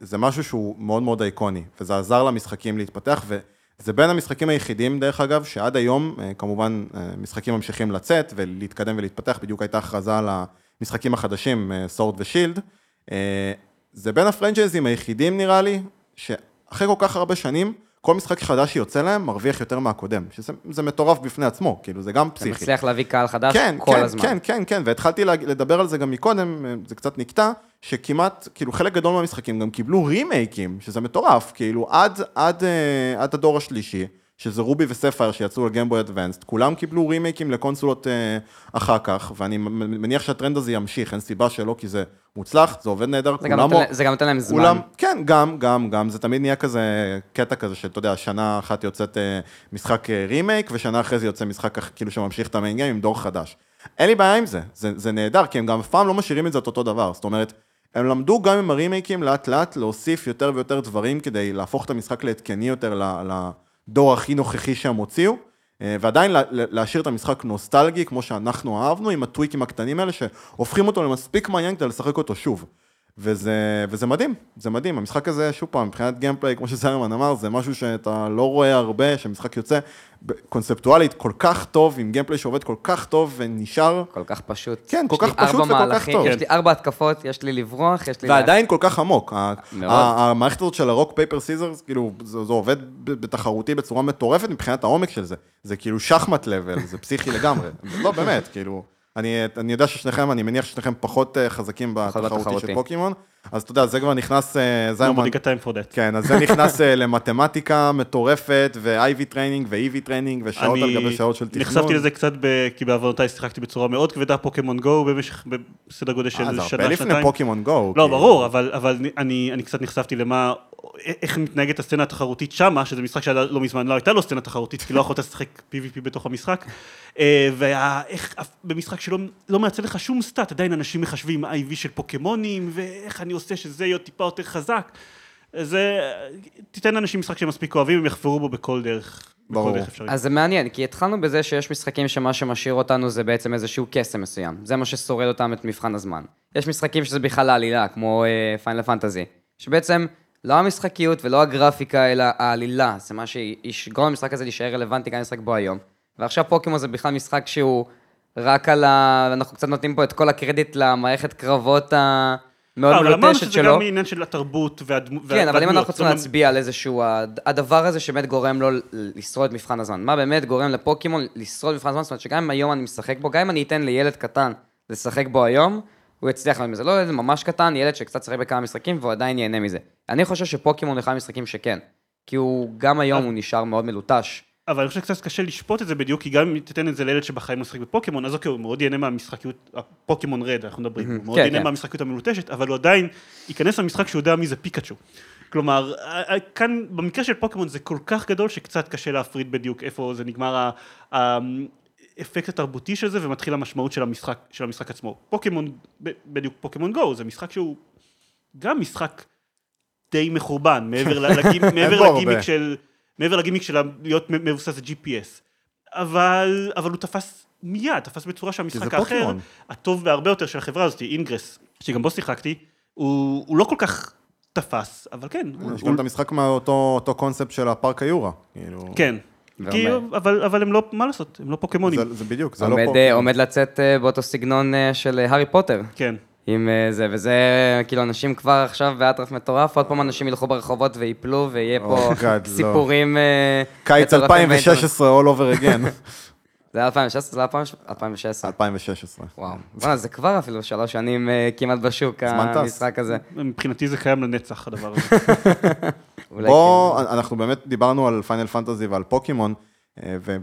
זה משהו שהוא מאוד מאוד אייקוני, וזה עזר למשחקים להתפתח, וזה בין המשחקים היחידים, דרך אגב, שעד היום, כמובן, משחקים ממשיכים לצאת ולהתקדם ולהתפתח, בדיוק הייתה הכרזה על המשחקים החדשים, סורד ושילד. זה בין הפרנצ'ייזים היחידים, נראה לי, שאחרי כל כך הרבה שנים, כל משחק חדש שיוצא להם מרוויח יותר מהקודם, שזה זה מטורף בפני עצמו, כאילו, זה גם אתה פסיכי. מצליח להביא קהל חדש כן, כל כן, הזמן. כן, כן, כן, והתחלתי לדבר על זה גם מקודם, אה, זה קצת נקטע, שכמעט, כאילו חלק גדול מהמשחקים גם קיבלו רימייקים, שזה מטורף, כאילו עד, עד, אה, עד הדור השלישי, שזה Ruby ו Sapphire שיצאו על Game Boy Advance, כולם קיבלו רימייקים לקונסולות אה, אחר כך, ואני מניח שהטרנד הזה ימשיך, אין סיבה שלא, כי זה מוצלח, זה עובד נהדר, זה גם. נותן- זה גם נותן להם זמן. כולם, כן, גם, גם, גם, זה תמיד נהיה כזה קטע כזה שאתה יודע, שנה אחת יוצאת אה, משחק אה, רימייק, ושנה אחרי זה יוצא משחק כאילו שממשיך את ה main game עם דור חדש. אין לי בעיה עם זה, זה, זה נהדר, כי הם גם אף פעם לא משאירים את זה את אותו דבר, זאת אומרת, הם למדו גם עם הרימייקים לאט לאט להוסיף יותר ויותר דברים כדי להפוך את המשחק לעדכני יותר ל- לדור הכי נוכחי שהם הוציאו. אה, ועדיין לה- להשאיר את המשחק נוסטלגי, כמו שאנחנו אהבנו, עם הטוויקים הקטנים האלה, שהופכים אותו למספיק מעניין כדי לשחק אותו שוב. וזה, וזה מדהים, זה מדהים. המשחק הזה, שוב פעם, מבחינת gameplay, כמו שזיירמן אמר, זה משהו שאתה לא רואה הרבה, שמשחק יוצא קונספטואלית כל כך טוב, עם gameplay שעובד כל כך טוב ונשאר, כל כך פשוט. כן, כל כך פשוט וכל כך מהלכים, טוב. יש לי ארבע התקפות, יש לי לברוח, יש לי... ועדיין כל כך עמוק. המערכת הזאת של ה rock paper scissors, כאילו, זה, זה עובד בתחרותי בצורה מטורפת מבחינת העומק של זה. זה כאילו שחמט level, זה פסיכי לגמרי. (laughs) לא, באמת, כאילו, אני, אני יודע ששניכם, אני מניח ששניכם פחות אה, חזקים בתחרותי בתחרותי. של פוקימון, אז אתה יודע, זה כבר נכנס, אה, got time for that. כן, אז זה נכנס אה, למתמטיקה מטורפת, ו-IV training, ו-EV training, ושעות על גבי שעות של תכנון. נחשפתי לזה קצת, ב... כי בעוונותיי שיחקתי בצורה מאוד כבדה Pokémon Go במשך, בסדר גודל של אה, זה שנה, הרבה לפני שנתיים. פוקימון גו. לא, כאילו. ברור, אבל, אבל אני, אני קצת נחשפתי למה, איך מתנהגת הסצנה התחרותית שמה, שזה משחק שעד לא מזמן לא הייתה לו סצנה תחרותית, כי לא יכולת לשחק PvP בתוך המשחק. ואיך במשחק שלא לא מייצר לך שום סטאט, עדיין אנשים מחשבים IV של פוקמונים, ואיך אני עושה שזה יהיה טיפה יותר חזק. זה, תיתן לאנשים משחק שהם מספיק אוהבים, הם יחפרו בו בכל דרך, ברור. אז זה מעניין, כי התחלנו בזה שיש משחקים שמה שמשאיר אותנו זה בעצם איזשהו קסם מסוים. זה מה ששורד אותם את מבחן הזמן. יש משחקים שזה בכלל העלילה, כמו פיינל פנטזי, שבעצם לא המשחקיות ולא הגרפיקה, אלא העלילה, זה מה שיגרום למשחק הזה להישאר רלוונטי גם לשחק בו היום. ועכשיו פוקימון זה בכלל משחק שהוא רק על ה... אנחנו קצת נותנים פה את כל הקרדיט למערכת קרבות המאוד אה, אבל אמרנו מלוטשת שזה שלו. גם עניין של התרבות והדמו- כן, אבל אם. אנחנו צריכים להצביע על איזשהו, הד- הדבר הזה שבאמת גורם לו לשרוד את מבחן הזמן. מה באמת גורם לפוקימון לשרוד את מבחן הזמן? זאת אומרת שגם אם היום אני משחק בו, גם אם אני אתן לילד קטן לשחק בו היום, הוא יצליח לעשות מזה. לא ילד ממש קטן, ילד שקצת שיחק בכמה משחקים והוא עדיין ייהנה מזה. אני חושב שפוקימון הוא אחד המשחקים שכן. כי הוא, גם היום הוא נשאר מאוד מלוטש. אבל אני חושב שקצת קשה לשפוט את זה בדיוק, כי גם אם תיתן את זה לילד שבחיים לא משחק בפוקימון, אז אוקיי, הוא מאוד ייהנה מהמשחקיות, הפוקימון רד, אנחנו מדברים, הוא מאוד כן, ייהנה כן. מהמשחקיות המלוטשת, אבל הוא עדיין ייכנס למשחק שהוא יודע מי זה פיקאצ'ו. כלומר, כאן, במקרה של פוקימון זה כל כך גדול, שקצת קשה להפריד בדיוק איפה זה נגמר האפקט התרבותי של זה, ומתחיל המשמעות של המשחק, של המשחק עצמו. פוקימון, בדיוק פוקימון גו, זה משחק שהוא גם משחק די מחורבן, מעבר. (laughs) לגימיק של... מעבר לגימיק של להיות מבוסס על GPS. אבל, אבל הוא תפס מיד, תפס בצורה שהמשחק האחר. הטוב בהרבה יותר של החברה הזאת, אינגרס, שגם בו שיחקתי, הוא, הוא לא כל כך תפס, אבל כן, יש הוא, גם את המשחק מאותו אותו קונספט של הפארק היורה. כאילו, כן. כי, אבל, אבל הם לא, מה לעשות, הם לא פוקימונים. זה, זה בדיוק, זה לא עומד, פה. אה, עומד לצאת אה, באותו סגנון אה, של אה, הארי פוטר. כן. עם אה, זה, וזה, כאילו, אנשים כבר עכשיו באטרף מטורף, עוד פעם אנשים ילכו ברחובות ויפלו, ויהיה פה Oh God, לא. סיפורים... אה, קיץ מטורפים באינטרנט. 2016 all over again. (laughs) זה היה 2016? זה היה 2016. 2016. וואו. בוא'נה, זה כבר אפילו שלוש שנים אה, כמעט בשוק. המשחק הזה. מבחינתי זה קיים לנצח, הדבר הזה. (laughs) בוא, אנחנו באמת דיברנו על פיינל פנטזי ועל פוקימון,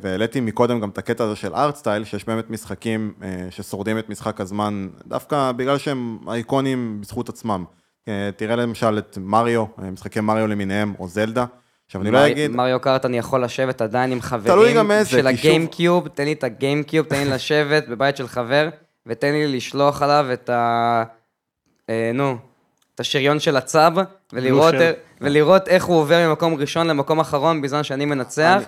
והעליתי מקודם גם את הקטע הזה של ארטסטייל, שיש באמת משחקים אה, ששורדים את משחק הזמן, דווקא בגלל שהם אייקונים בזכות עצמם. אה, תראה למשל את מריו, אה, משחקי מריו למיניהם, או זלדה. עכשיו אני לא אגיד, מריו קארט אני יכול לשבת עדיין עם חברים של הגיימקיוב, תן לי את הגיימקיוב, תן לי לשבת (laughs) בבית של חבר, ותן לי לשלוח עליו את ה... אה, נו, את השריון של הצב, ולראות, איך הוא עובר ממקום ראשון למקום אחרון בזמן שאני מנצח,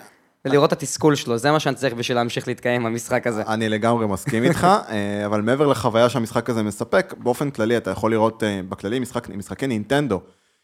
ולראות את התסכול שלו, זה מה שאני צריך בשביל להמשיך להתקיים במשחק הזה. אני לגמרי מסכים איתך, אה, אבל מעבר לחוויה שהמשחק הזה מספק, באופן כללי אתה יכול לראות אה, בכללי משחק, משחקי נינטנדו,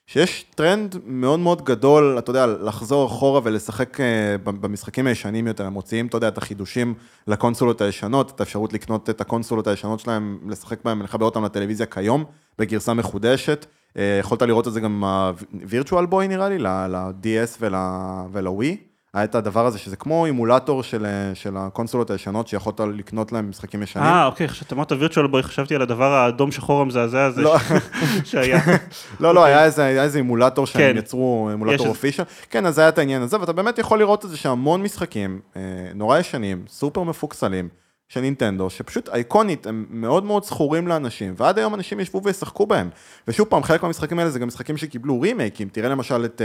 שיש טרנד מאוד מאוד גדול, אתה יודע, לחזור אחורה ולשחק אה, במשחקים הישנים יותר, הם מוציאים, אתה יודע, את החידושים לקונסולות הישנות, את האפשרות לקנות את הקונסולות הישנות שלהם, לשחק בהם ולחבר אותם לטלוויזיה כיום, בגרסה מחודשת. אה, יכולת לראות את זה גם ב-Virtual Boy נראה לי, ל-DS ול-Wii. היה את הדבר הזה, שזה כמו אימולטור של, של הקונסולות הישנות, שיכולת לקנות להם משחקים ישנים. אה, אוקיי, כשאתה אמרת וירטואל בוי, חשבתי על הדבר האדום שחור המזעזע הזה לא. (laughs) שהיה. לא, לא, היה איזה, היה איזה אימולטור שהם כן. יצרו, אימולטור אופישל. כן, אז היה את העניין הזה, ואתה באמת יכול לראות את זה שהמון משחקים אה, נורא ישנים, סופר מפוקסלים, של נינטנדו, שפשוט אייקונית, הם מאוד מאוד זכורים לאנשים, ועד היום אנשים ישבו וישחקו בהם. ושוב פעם, חלק מהמשחקים האלה זה גם משחקים שקיבלו רימייקים, תראה למשל את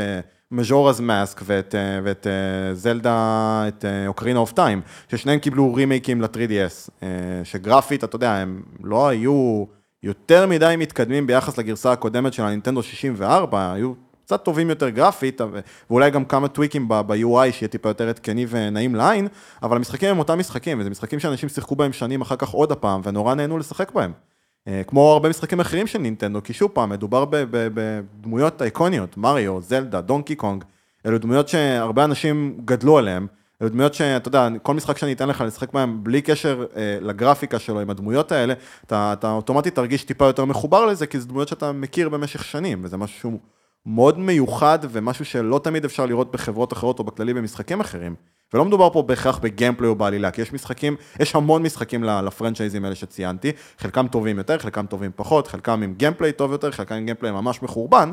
Majora's Mask ואת, אה, ואת אה, זלדה, את Ocarina of Time, ששניהם קיבלו רימייקים ל-3DS, אה, שגרפית, אתה יודע, הם לא היו יותר מדי מתקדמים ביחס לגרסה הקודמת של הנינטנדו 64, היו קצת טובים יותר גרפית, ואולי גם כמה טוויקים ב-UI שיהיה טיפה יותר התקני ונעים לעין, אבל המשחקים הם אותם משחקים, וזה משחקים שאנשים שיחקו בהם שנים אחר כך עוד הפעם, ונורא נהנו לשחק בהם. אה, כמו הרבה משחקים אחרים של נינטנדו, כי שוב פעם, מדובר בדמויות אייקוניות, מריו, זלדה, דונקי קונג, אלו דמויות שהרבה אנשים גדלו עליהן, אלו דמויות שאתה יודע, כל משחק שאני אתן לך לשחק בהם בלי קשר אה, לגרפיקה שלו עם הדמויות האלה, אתה, אתה אוטומטית תרגיש טיפה יותר מחובר לזה, כי זה דמויות שאתה מכיר במשך שנים, וזה משהו שהוא מאוד מיוחד, ומשהו שלא תמיד אפשר לראות בחברות אחרות או בכללי במשחקים אחרים. ולא מדובר פה בהכרח ב gameplay או בעלילה, כי יש משחקים, יש המון משחקים לפרנצ'ייזים האלה שציינתי, חלקם טובים יותר, חלקם טובים פחות, חלקם עם gameplay טוב יותר, חלקם עם gameplay ממש מחורבן,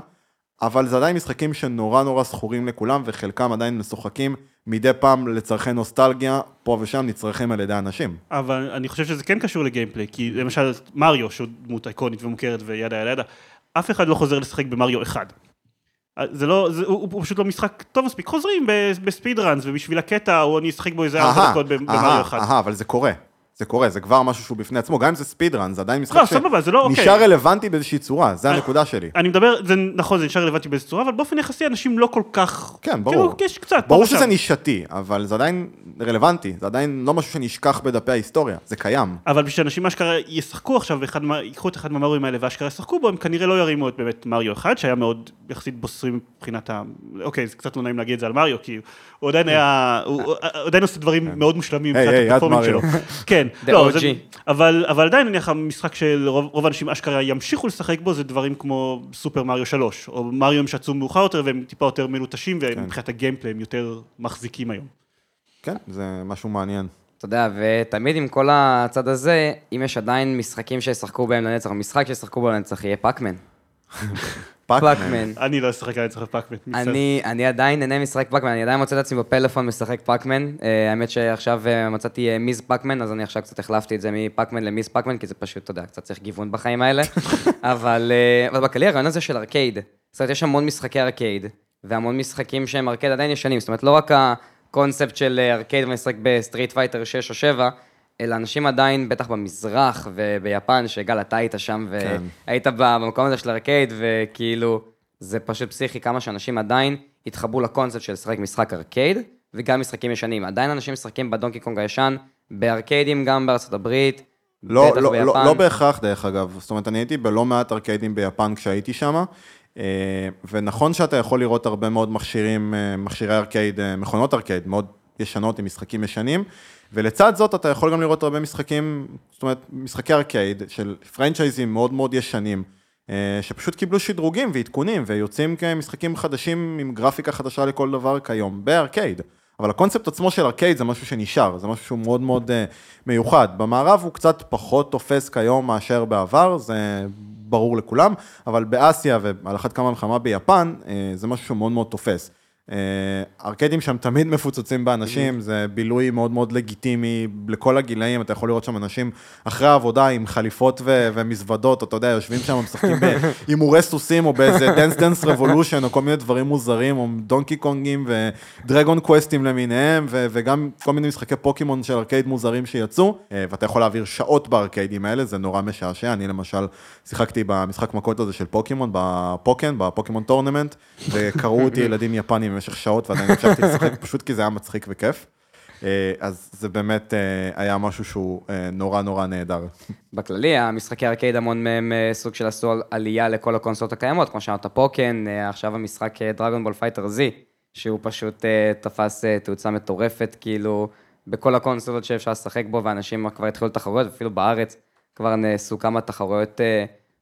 אבל זה עדיין משחקים שנורא נורא זכורים לכולם, וחלקם עדיין משוחקים מדי פעם לצורכי נוסטלגיה, פה ושם נצרכים על ידי אנשים. אבל אני חושב שזה כן קשור ל gameplay, כי למשל מריו, שהוא דמות אייקונית ומוכרת ו yada yada yada, אף אחד לא חוזר לשחק במריו אחד. זה לא, זה, הוא, הוא פשוט לא משחק טוב מספיק, חוזרים בספיד ראנס, ובשביל הקטע, או אני אשחק בו איזה ארבע דקות במריו אחד. אהה, אבל זה קורה. זה קורה, זה כבר משהו שהוא בפני עצמו, גם אם זה ספיד רן, זה עדיין משחק לא, סבבה, זה לא אוקיי. שנשאר רלוונטי באיזושהי צורה, זה הנקודה שלי. אני מדבר, זה נכון, זה נשאר רלוונטי באיזה צורה, אבל באופן יחסי אנשים לא כל כך... כן, ברור. כאילו, יש קצת, ברור. שזה נישתי, אבל זה עדיין רלוונטי, זה עדיין לא משהו שנשכח בדפי ההיסטוריה, זה קיים. אבל בשביל שאנשים אשכרה ישחקו עכשיו, ייקחו את אחד מהמריואים האלה ואשכרה ישחקו בו, הם כנראה לא ירימו את באמת מריו אחד, שהיה מאוד יחסית בוסרי מבחינת ה... אוקיי, זה קצת לא נעים להגיד את זה על מריו, כי הוא עדיין היה... הוא עדיין עושה דברים מאוד מושלמים מבחינת הפרפורמנס. שלו. כן, The לא, זה- OG. אבל אבל עדיין נניח המשחק של רוב רוב האנשים אשכרה ימשיכו לשחק בו, זה דברים כמו סופר מריו 3, או מריו שיצאו מאוחר יותר והם טיפה יותר מלוטשים, כן. ומבחינת הגיימפליי הם יותר מחזיקים היום. כן, זה משהו מעניין. אתה יודע, ותמיד עם כל הצד הזה, אם יש עדיין משחקים שישחקו בהם לנצח, או משחק שישחקו בו לנצח, יהיה פאקמן. (laughs) פאקמן. אני לא אשחק על צריך פאקמן. אני, אני עדיין נהנה משחק פאקמן, אני עדיין מוצא את עצמי בפלאפון משחק פאקמן. אה, האמת שעכשיו אה, מצאתי אה, Ms. Pac-Man, אז אני עכשיו קצת החלפתי את זה מפאקמן ל Ms. Pac-Man, כי זה פשוט, אתה יודע, קצת צריך גיוון בחיים האלה. (laughs) אבל, בכללי הרעיון הזה של ארקייד, זאת אומרת, יש המון משחקי ארקייד, והמון משחקים שהם ארקייד עדיין ישנים, זאת אומרת, לא רק הקונספט של ארקייד ומשחק ב Street Fighter 6 או 7, אלא אנשים עדיין, בטח במזרח וביפן, שגל, אתה היית שם, כן. והיית במקום הזה של ארקייד, וכאילו, זה פשוט פסיכי כמה שאנשים עדיין התחברו לקונספט של לשחק משחק ארקייד, וגם משחקים ישנים. עדיין אנשים משחקים בדונקי קונג הישן, בארקיידים גם בארצות הברית, לא, בטח לא, ביפן. לא, לא בהכרח דרך אגב, זאת אומרת אני הייתי בלא מעט ארקיידים ביפן כשהייתי שם, ונכון שאתה יכול לראות הרבה מאוד מכשירים, אה, מכשירי ארקייד, אה, מכונות ארקייד מאוד ישנות עם משחקים ישנים, ולצד זאת אתה יכול גם לראות הרבה משחקים, זאת אומרת משחקי ארקייד של פרנצ'ייזים מאוד מאוד ישנים, אה, שפשוט קיבלו שדרוגים ועדכונים ויוצאים כמשחקים חדשים עם גרפיקה חדשה לכל דבר כיום, בארקייד. אבל הקונספט עצמו של ארקייד זה משהו שנשאר, זה משהו שהוא מאוד מאוד uh, מיוחד. במערב הוא קצת פחות תופס כיום מאשר בעבר, זה ברור לכולם, אבל באסיה ועל אחת כמה וכמה ביפן, uh, זה משהו שהוא מאוד מאוד תופס. ארקדים שם תמיד מפוצצים באנשים, זה בילוי מאוד מאוד לגיטימי לכל הגילאים, אתה יכול לראות שם אנשים אחרי העבודה עם חליפות ו- ומזוודות, אתה יודע, יושבים שם, משחקים בהימורי סוסים או באיזה Dance Dance Revolution או כל מיני דברים מוזרים, או דונקי קונגים ודרגון קווסטים למיניהם, ו- וגם כל מיני משחקי פוקימון של ארקייד מוזרים שיצאו, ואתה יכול להעביר שעות בארקיידים האלה, זה נורא משעשע, אני למשל שיחקתי במשחק מכות הזה של פוקימון, ב Pokkén, ב Pokémon Tournament, וקרעו אותי (laughs) ילדים יפנים במשך שעות, ועדיין המשכתי לשחק (laughs) פשוט כי זה היה מצחיק וכיף. אה, אז זה באמת אה, היה משהו שהוא אה, נורא נורא נהדר. בכללי, המשחקי ארקייד המון מהם סוג של עשו עלייה לכל הקונסולות הקיימות, כמו שאמרת Pokkén, עכשיו המשחק Dragon Ball Fighter Z, שהוא פשוט תפס תאוצה מטורפת, כאילו, בכל הקונסולות שאפשר לשחק בו, ואנשים כבר התחילו תחרויות, אפילו בארץ כבר נעשו כמה תחרויות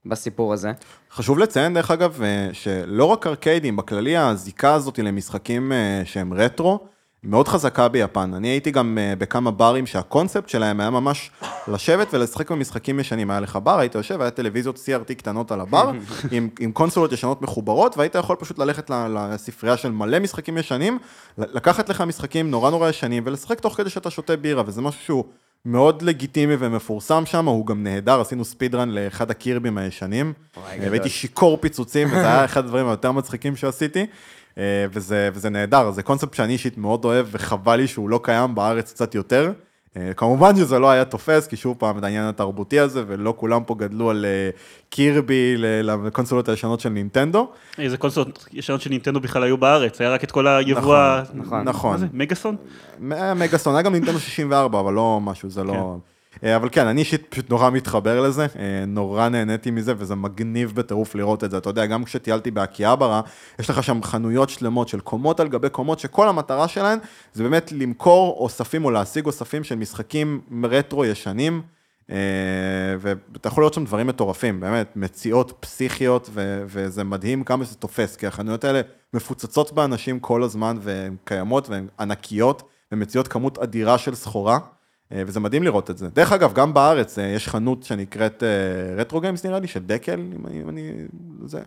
בסיפור הזה. חשוב לציין, דרך אגב, שלא רק ארקיידים, בכללי הזיקה הזאת למשחקים שהם רטרו, מאוד חזקה ביפן. אני הייתי גם אה, בכמה ברים שהקונספט שלהם היה ממש לשבת ולשחק במשחקים ישנים. היה לך בר, היית יושב, היה טלוויזיות CRT קטנות על הבר, (laughs) עם, עם קונסולות ישנות מחוברות, והיית יכול פשוט ללכת לספרייה של מלא משחקים ישנים, לקחת לך משחקים נורא נורא ישנים ולשחק תוך כדי שאתה שותה בירה, וזה משהו שהוא מאוד לגיטימי ומפורסם שם, הוא גם נהדר, עשינו ספיד רן לאחד הקירבים הישנים, והייתי שיכור פיצוצים, וזה היה אחד הדברים היותר מצחיקים שעשיתי. אה, וזה, וזה נהדר, זה קונספט שאני אישית מאוד אוהב, וחבל לי שהוא לא קיים בארץ קצת יותר. אה, כמובן שזה לא היה תופס, כי שוב פעם, את העניין התרבותי הזה, ולא כולם פה גדלו על אה, קירבי, לקונסולות הישנות של נינטנדו. איזה קונסולות ישנות של נינטנדו בכלל היו בארץ, היה רק את כל היבוא ה... נכון, נכון. נכון. מה זה, מגאסון? מגאסון, היה גם נינטנדו 64, אבל לא משהו, זה לא... אה, אבל כן, אני אישית פשוט נורא מתחבר לזה, אה, נורא נהניתי מזה, וזה מגניב בטירוף לראות את זה. אתה יודע, גם כשטיילתי באקיאברה, יש לך שם חנויות שלמות של קומות על גבי קומות, שכל המטרה שלהן זה באמת למכור אוספים או להשיג אוספים של משחקים רטרו ישנים. אה, ואתה יכול לראות שם דברים מטורפים, באמת, מציאות פסיכיות, ו- וזה מדהים כמה שזה תופס, כי החנויות האלה מפוצצות באנשים כל הזמן, והן קיימות והן ענקיות, ומציעות כמות אדירה של סחורה. אה, וזה מדהים לראות את זה. דרך אגב, גם בארץ אה, יש חנות שנקראת רטרו אה, גיימס נראה לי, של דקל, אם אני... זה...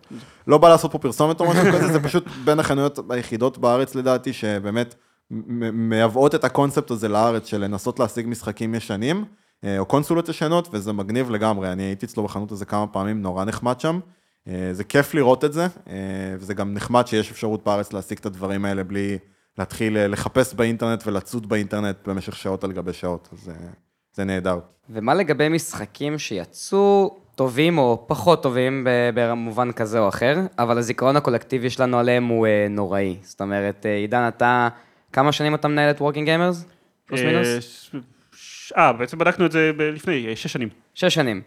לא בא לעשות פה פרסומת או משהו כזה, זה פשוט בין החנויות היחידות בארץ לדעתי, שבאמת מייבאות את הקונספט הזה לארץ, של לנסות להשיג משחקים ישנים, או קונסולות ישנות, וזה מגניב לגמרי. אני הייתי אצלו בחנות הזה כמה פעמים, נורא נחמד שם. זה כיף לראות את זה, וזה גם נחמד שיש אפשרות בארץ להשיג את הדברים האלה בלי... להתחיל אה, לחפש באינטרנט ולצוד באינטרנט במשך שעות על גבי שעות, אז אה, זה נהדר. ומה לגבי משחקים שיצאו טובים או פחות טובים במובן כזה או אחר, אבל הזיכרון הקולקטיבי שלנו עליהם הוא אה, נוראי. זאת אומרת, עידן, אתה, כמה שנים אתה מנהל את Working Gamers? פלוס מינוס? אה, בעצם בדקנו את זה לפני שש שנים. שש שנים.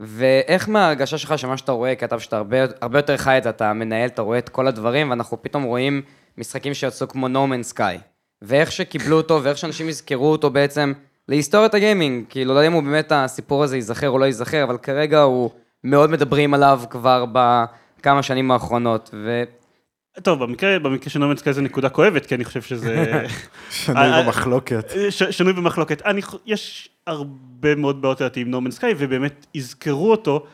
ואיך מההרגשה שלך, שמה שאתה רואה, כתב שאתה הרבה, הרבה יותר חי את זה, אתה מנהל, אתה רואה את כל הדברים, ואנחנו פתאום רואים משחקים שיצאו כמו No Man's Sky. ואיך שקיבלו אותו, ואיך שאנשים יזכרו אותו בעצם להיסטוריית הגיימינג. כאילו, לא יודע אם הוא באמת הסיפור הזה ייזכר או לא ייזכר, אבל כרגע הוא מאוד מדברים עליו כבר בכמה שנים האחרונות. ו... טוב, במקרה, במקרה של נומנס זה נקודה כואבת, כי אני חושב שזה... (laughs) שנוי אה, במחלוקת. אה, ש, שנוי במחלוקת. אני, יש הרבה מאוד בעיות לדעתי עם נומנס סקאי, ובאמת יזכרו אותו.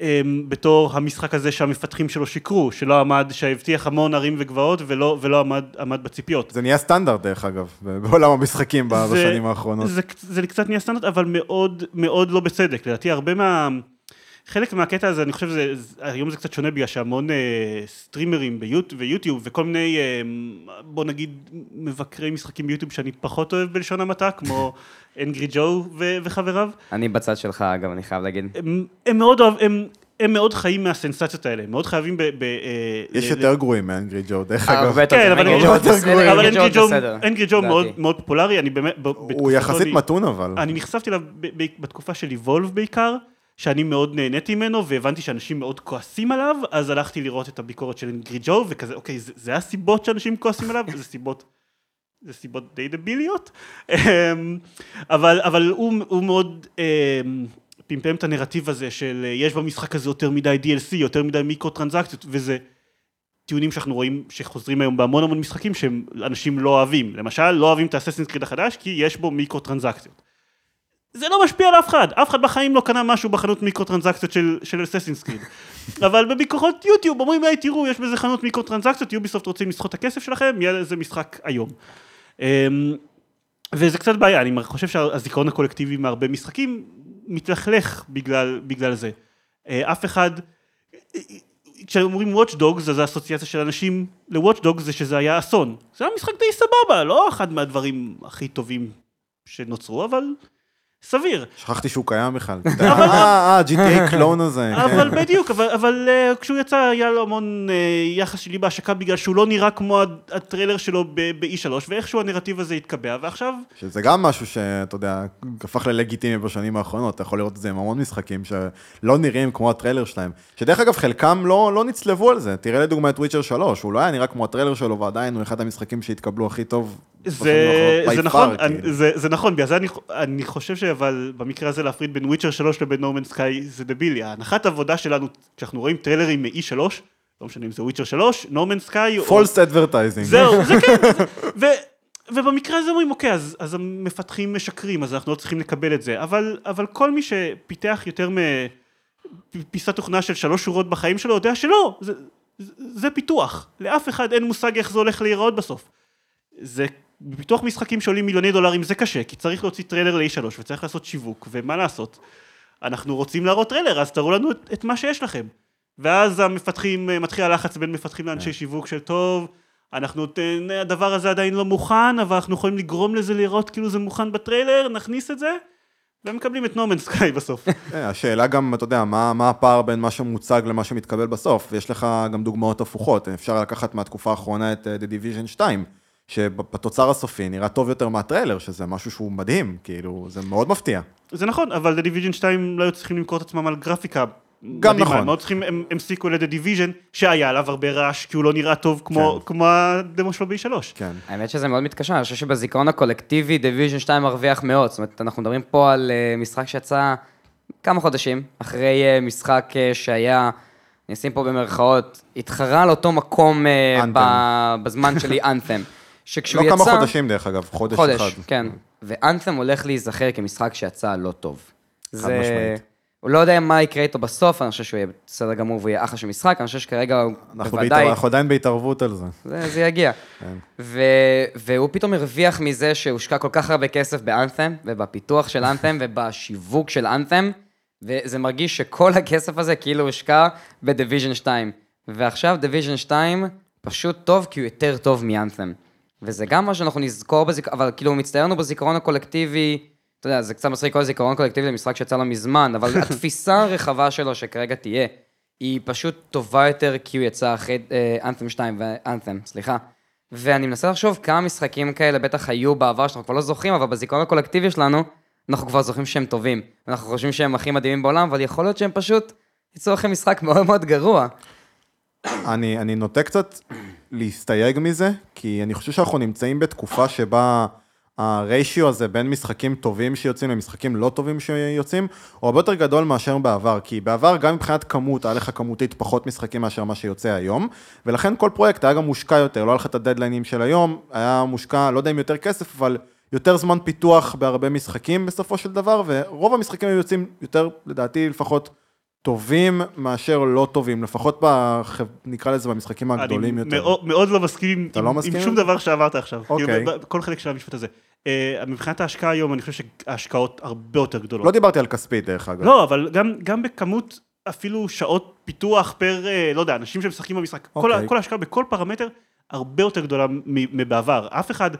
אמ, בתור המשחק הזה שהמפתחים שלו שיקרו, שלא עמד, שהבטיח המון ערים וגבעות ולא, ולא עמד, עמד בציפיות. זה נהיה סטנדרט דרך אגב, בעולם המשחקים זה, בשנים האחרונות. זה, זה קצת נהיה סטנדרט, אבל מאוד מאוד לא בצדק. לדעתי הרבה מה... חלק מהקטע הזה, אני חושב שזה, היום זה קצת שונה בגלל שהמון אה, סטרימרים ביוט, ויוטיוב וכל מיני, אה, בוא נגיד, מבקרי משחקים ביוטיוב שאני פחות אוהב בלשון המעטה, כמו (laughs) אנגרי ג'ו ו- וחבריו. אני בצד שלך, אגב, אני חייב להגיד. הם, הם מאוד אוהב, הם, הם מאוד חיים מהסנסציות האלה, הם מאוד חייבים ב... ב אה, יש ל- יותר ל- גרועים מאנגרי ג'ו, דרך אגב. כן, אבל אנגרי ג'ו מאוד פופולרי, אני באמת... הוא יחסית מתון אבל. אני נחשפתי אליו בתקופה של איבולב בעיקר. שאני מאוד נהניתי ממנו, והבנתי שאנשים מאוד כועסים עליו, אז הלכתי לראות את הביקורת של אינגרי ג'ו, וכזה, אוקיי, זה, זה הסיבות שאנשים כועסים עליו? זה סיבות, זה סיבות די דביליות, אמ, אבל, אבל הוא, הוא מאוד אמ, פמפם את הנרטיב הזה של יש במשחק הזה יותר מדי DLC, יותר מדי מיקרו טרנזקציות, וזה טיעונים שאנחנו רואים שחוזרים היום בהמון המון משחקים שאנשים לא אוהבים. למשל, לא אוהבים את האססינס קריד החדש, כי יש בו מיקרו טרנזקציות. זה לא משפיע על אף אחד, אף אחד בחיים לא קנה משהו בחנות מיקרו טרנזקציות של, של אססינס קריד. (laughs) אבל בביקורות יוטיוב אומרים, היי תראו, יש בזה חנות מיקרו טרנזקציות, יוביסופט רוצים לסחוט את הכסף שלכם, יהיה לזה משחק היום. אמ, וזה קצת בעיה, אני חושב שהזיכרון הקולקטיבי מהרבה משחקים מתלכלך בגלל, בגלל זה. אה, אף אחד, כשאומרים Watch Dogs, אז האסוציאציה של אנשים ל-Watch Dogs זה שזה היה אסון. זה היה משחק די סבבה, לא אחד מהדברים הכי טובים שנוצרו, אבל סביר. שכחתי שהוא קיים בכלל. (laughs) אה, אה, GTA קלון הזה. כן. אבל בדיוק, אבל, uh, כשהוא יצא היה לו המון uh, יחס שלי בהשקה בגלל שהוא לא נראה כמו הטריילר שלו ב-E3, ואיכשהו הנרטיב הזה התקבע, ועכשיו... שזה גם משהו שאתה יודע, הפך ללגיטימי בשנים האחרונות, אתה יכול לראות את זה עם המון משחקים שלא נראים כמו הטריילר שלהם. שדרך אגב, חלקם לא, לא נצלבו על זה. תראה לדוגמה את וויצ'ר 3, הוא לא היה נראה כמו הטריילר שלו, ועדיין הוא אחד המשחקים שהתקבלו הכי טוב. זה, זה נכון, אני, כאילו. זה, זה נכון, בגלל זה אני, אני חושב אבל במקרה הזה להפריד בין וויצ'ר 3 לבין נורמן סקאי זה דבילי. ההנחת עבודה שלנו, כשאנחנו רואים טריילרים מ-E3, לא משנה אם זה Witcher 3, No Man's Sky... False advertising. זהו, זה כן. ו, ובמקרה הזה אומרים, אוקיי, אז, אז המפתחים משקרים, אז אנחנו לא צריכים לקבל את זה. אבל, אבל כל מי שפיתח יותר מפיסת תוכנה של שלוש שורות בחיים שלו, יודע שלא, זה, זה פיתוח. לאף אחד אין מושג איך זה הולך להיראות בסוף. זה בפיתוח משחקים שעולים מיליוני דולרים זה קשה, כי צריך להוציא טריילר ל-E3 וצריך לעשות שיווק, ומה לעשות? אנחנו רוצים להראות טריילר, אז תראו לנו את, את מה שיש לכם. ואז המפתחים, מתחיל הלחץ בין מפתחים לאנשי כן. שיווק של טוב, אנחנו, הדבר הזה עדיין לא מוכן, אבל אנחנו יכולים לגרום לזה לראות כאילו זה מוכן בטריילר, נכניס את זה, והם מקבלים את No Man's Sky (laughs) בסוף. כן, (laughs) השאלה גם, אתה יודע, מה, מה הפער בין מה שמוצג למה שמתקבל בסוף, ויש לך גם דוגמאות הפוכות, אפשר לקחת מהתקופה האחרונה את The Division 2. שבתוצר הסופי נראה טוב יותר מהטריילר, שזה משהו שהוא מדהים, כאילו, זה מאוד מפתיע. זה נכון, אבל The Division 2 לא היו צריכים למכור את עצמם על גרפיקה. גם מדהימה. נכון. הם מאוד צריכים, הם, הם סיקו ל-The Division, שהיה עליו הרבה רעש, כי הוא לא נראה טוב כמו, כן. כמו הדמו שלו ב-3. כן. האמת שזה מאוד מתקשר, אני חושב שבזיכרון הקולקטיבי, Division 2 מרוויח מאוד, זאת אומרת, אנחנו מדברים פה על uh, משחק שיצא כמה חודשים, אחרי uh, משחק uh, שהיה... אני אשים פה במרכאות, התחרה על אותו מקום uh, בזמן שלי, (laughs) אנת'ם. שכשהוא לא יצא... לא כמה חודשים דרך אגב, חודש, חודש אחד. חודש, כן. ו-Anthem הולך להיזכר כמשחק שיצא לא טוב. זה... משמעית. הוא לא יודע מה יקרה איתו בסוף, אני חושב שהוא יהיה בסדר גמור והוא יהיה אחלה של משחק, אני חושב שכרגע הוא אנחנו בוודאי... אנחנו עדיין בהתערבות על זה. זה, זה יגיע. כן. ו... והוא פתאום הרוויח מזה שהושקע כל כך הרבה כסף ב-Anthem, ובפיתוח של Anthem, (laughs) ובשיווק של Anthem, וזה מרגיש שכל הכסף הזה כאילו הושקע ב-Division 2. ועכשיו Division 2 פשוט טוב כי הוא יותר טוב מ-Anthem. וזה גם מה שאנחנו נזכור בזיכרון, אבל כאילו מצטייר לנו בזיכרון הקולקטיבי, אתה יודע, זה קצת מצחיק כל זיכרון קולקטיבי למשחק שיצא לו מזמן, אבל (laughs) התפיסה הרחבה שלו שכרגע תהיה, היא פשוט טובה יותר כי הוא יצא אחרי אנת'ם 2 ואנת'ם, סליחה. ואני מנסה לחשוב כמה משחקים כאלה בטח היו בעבר שאנחנו כבר לא זוכרים, אבל בזיכרון הקולקטיבי שלנו, אנחנו כבר זוכרים שהם טובים. אנחנו חושבים שהם הכי מדהימים בעולם, אבל יכול להיות שהם פשוט יצאו לכם משחק מאוד מאוד גרוע. אני, אני נוטה קצת להסתייג מזה, כי אני חושב שאנחנו נמצאים בתקופה שבה הריישיו הזה בין משחקים טובים שיוצאים למשחקים לא טובים שיוצאים, הוא הרבה יותר גדול מאשר בעבר, כי בעבר גם מבחינת כמות, היה לך כמותית פחות משחקים מאשר מה שיוצא היום, ולכן כל פרויקט היה גם מושקע יותר, לא היה לך את הדדליינים של היום, היה מושקע, לא יודע אם יותר כסף, אבל יותר זמן פיתוח בהרבה משחקים בסופו של דבר, ורוב המשחקים היו יוצאים יותר, לדעתי לפחות, טובים מאשר לא טובים, לפחות בח... נקרא לזה במשחקים הגדולים אני יותר. מאוד, מאוד לא מסכים, עם, לא מסכים עם שום דבר שאמרת עכשיו. אוקיי. כאילו, כל חלק של המשפט הזה. Uh, מבחינת ההשקעה היום, אני חושב שההשקעות הרבה יותר גדולות. לא דיברתי על כספית, דרך אגב. לא, אבל גם, גם בכמות אפילו שעות פיתוח per, uh, לא יודע, אנשים שמשחקים במשחק, אוקיי. כל, כל ההשקעה בכל פרמטר הרבה יותר גדולה מבעבר. אף אחד,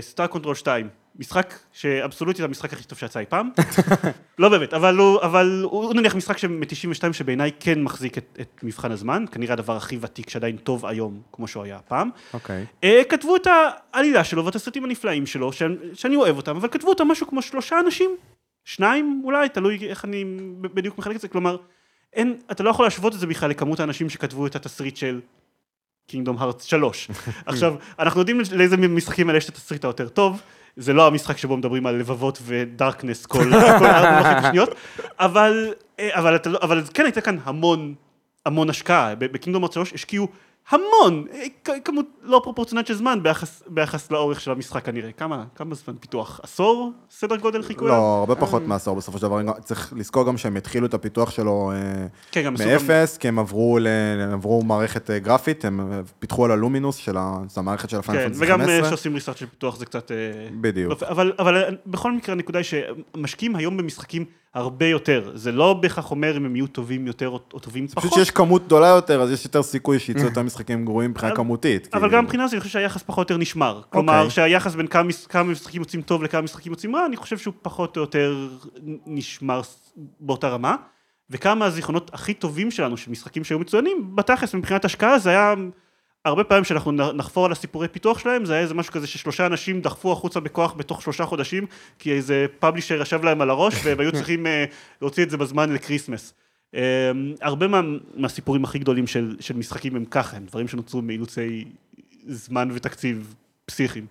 Star Control 2, משחק שאבסולוטית המשחק הכי טוב שיצא אי פעם. (laughs) לא באמת, אבל הוא, אבל הוא נניח משחק מ-92 שבעיניי כן מחזיק את, את מבחן הזמן, כנראה הדבר הכי ותיק שעדיין טוב היום, כמו שהוא היה פעם. אוקיי. Okay. Uh, כתבו את העלילה שלו ואת הסרטים הנפלאים שלו, שאני, שאני אוהב אותם, אבל כתבו אותם משהו כמו שלושה אנשים, שניים אולי, תלוי איך אני בדיוק מחלק את זה, כלומר, אין, אתה לא יכול להשוות את זה בכלל לכמות האנשים שכתבו את התסריט של קינגדום הארץ 3. עכשיו, אנחנו יודעים לאיזה משחקים האלה יש את התסריט היותר טוב. זה לא המשחק שבו מדברים על לבבות ודארקנס כל ארבע וחצי שניות, אבל, אה, אבל, אבל, אבל כן הייתה כאן המון, המון השקעה. בקינגדום ארץ 3 השקיעו המון, אה, כמות לא פרופורציונלית של זמן ביחס, ביחס לאורך של המשחק כנראה. כמה, כמה זמן פיתוח? עשור? סדר גודל חיכו? לא, הרבה פחות מעשור בסופו של דבר. צריך לזכור גם שהם התחילו את הפיתוח שלו אה, כן, עשו גם- מאפס, כי הם עברו ל- הם עברו מערכת אה, גרפית, הם פיתחו על הלומינוס, של ה- זו המערכת של הפיינל כן, וגם אה, 15. שעושים ריסארט של פיתוח זה קצת... בדיוק. אבל, אבל בכל מקרה הנקודה היא שמשקיעים היום במשחקים הרבה יותר. זה לא בהכרח אומר אם הם יהיו טובים יותר או, או טובים פשוט פחות. שיש כמות גדולה יותר, אז יש יותר סיכוי שיצאו יותר משחקים גרועים מבחינה כמותית. אבל כאילו. גם מבחינה זו אני חושב שהיחס פחות או יותר נשמר. כלומר, שהיחס בין כמה, מש- כמה משחקים יוצאים טוב לכמה משחקים יוצאים רע, אני חושב שהוא פחות או יותר נשמר באותה רמה. וכמה הזיכרונות הכי טובים שלנו, של משחקים שהיו מצוינים, בתכלס מבחינת השקעה זה היה... הרבה פעמים שאנחנו נחפור על הסיפורי פיתוח שלהם, זה היה איזה משהו כזה ששלושה אנשים דחפו החוצה בכוח בתוך שלושה חודשים, כי איזה פאבלישר ישב להם על הראש, והם היו צריכים אה, להוציא את זה בזמן לקריסמס. אה, הרבה מה, מהסיפורים הכי גדולים של, של משחקים הם ככה, הם דברים שנוצרו מאילוצי זמן ותקציב פסיכיים.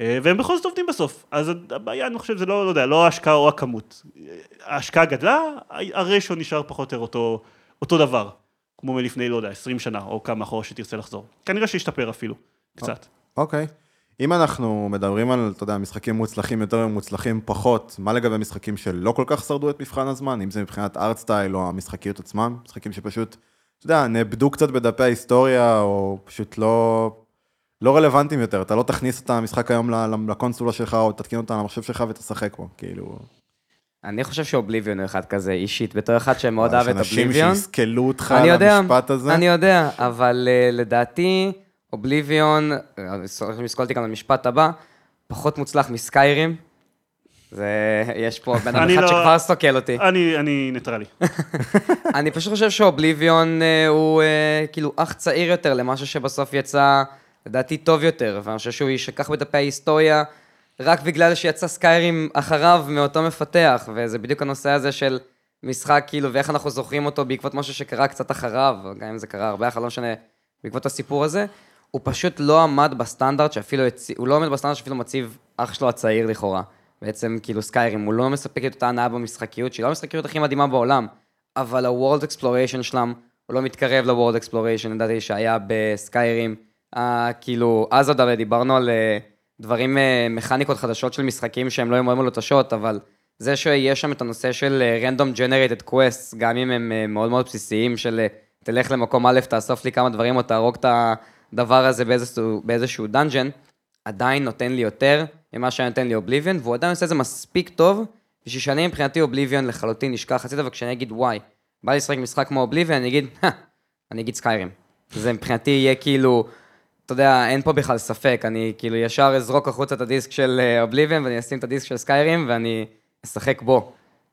אה, והם בכל זאת עובדים בסוף. אז הבעיה, אני חושב, זה לא, לא יודע, לא ההשקעה או הכמות. אה, ההשקעה גדלה, הרשו נשאר פחות או יותר אותו, אותו דבר. כמו מלפני, לא יודע, 20 שנה, או כמה אחורה שתרצה לחזור. כנראה שהשתפר אפילו, קצת. אוקיי. אם אנחנו מדברים על, אתה יודע, משחקים מוצלחים יותר ומוצלחים פחות, מה לגבי משחקים שלא כל כך שרדו את מבחן הזמן, אם זה מבחינת ארט סטייל או המשחקיות עצמם, משחקים שפשוט, אתה יודע, נאבדו קצת בדפי ההיסטוריה, או פשוט לא, לא רלוונטיים יותר, אתה לא תכניס את המשחק היום לקונסולה שלך, או תתקין אותה למחשב שלך ותשחק בו, כאילו... אני חושב שאובליביון הוא אחד כזה אישית, בתור אחד שמאוד אהב את יש אנשים אובליביון. שיסכלו אותך אני על יודע, המשפט הזה. אני יודע, אבל uh, לדעתי, אובליביון, הולכים לסקול אותי גם למשפט הבא, פחות מוצלח מסקיירים. זה, יש פה בן אדם אחד לא- שכבר סוקל אותי. אני, אני ניטרלי. (laughs) אני פשוט חושב שאובליביון אה, הוא אה, כאילו אח צעיר יותר למשהו שבסוף יצא, לדעתי, טוב יותר, ואני חושב שהוא יישכח בדפי ההיסטוריה רק בגלל שיצא סקיירים אחריו מאותו מפתח, וזה בדיוק הנושא הזה של משחק, כאילו, ואיך אנחנו זוכרים אותו בעקבות משהו שקרה קצת אחריו, גם אם זה קרה הרבה אחר, לא משנה, בעקבות הסיפור הזה. הוא פשוט לא עמד בסטנדרט שאפילו, הצ... הוא לא עומד בסטנדרט שאפילו מציב אח שלו הצעיר לכאורה. בעצם, כאילו, סקיירים, הוא לא מספק את אותה הנאה במשחקיות, שהיא לא המשחקיות הכי מדהימה בעולם, אבל ה-World Exploration שלהם, הוא לא מתקרב ל-World Exploration, לדעתי, שהיה בסקיירים. אה, כאילו, אז עוד הרי דיברנו על אה, דברים, אה, מכניקות חדשות של משחקים שהם לא היו מאוד מלוטשות, אבל זה שיש שם את הנושא של אה, random generated quests, גם אם הם אה, מאוד מאוד בסיסיים, של תלך למקום א', תאסוף לי כמה דברים, או תהרוג את הדבר הזה באיזשהו, באיזשהו דאנג'ן, עדיין נותן לי יותר ממה שהיה נותן לי אובליביון, והוא עדיין עושה את זה מספיק טוב, בשביל שאני מבחינתי אובליביון לחלוטין נשכח הצידה, וכשאני אגיד וואי, בא לי לשחק משחק כמו Oblivion, אני אגיד, אני אגיד Skyrim. זה מבחינתי יהיה כאילו, אתה יודע, אין פה בכלל ספק, אני כאילו ישר אזרוק החוצה את הדיסק של Oblivion, ואני אשים את הדיסק של Skyrim, ואני אשחק בו.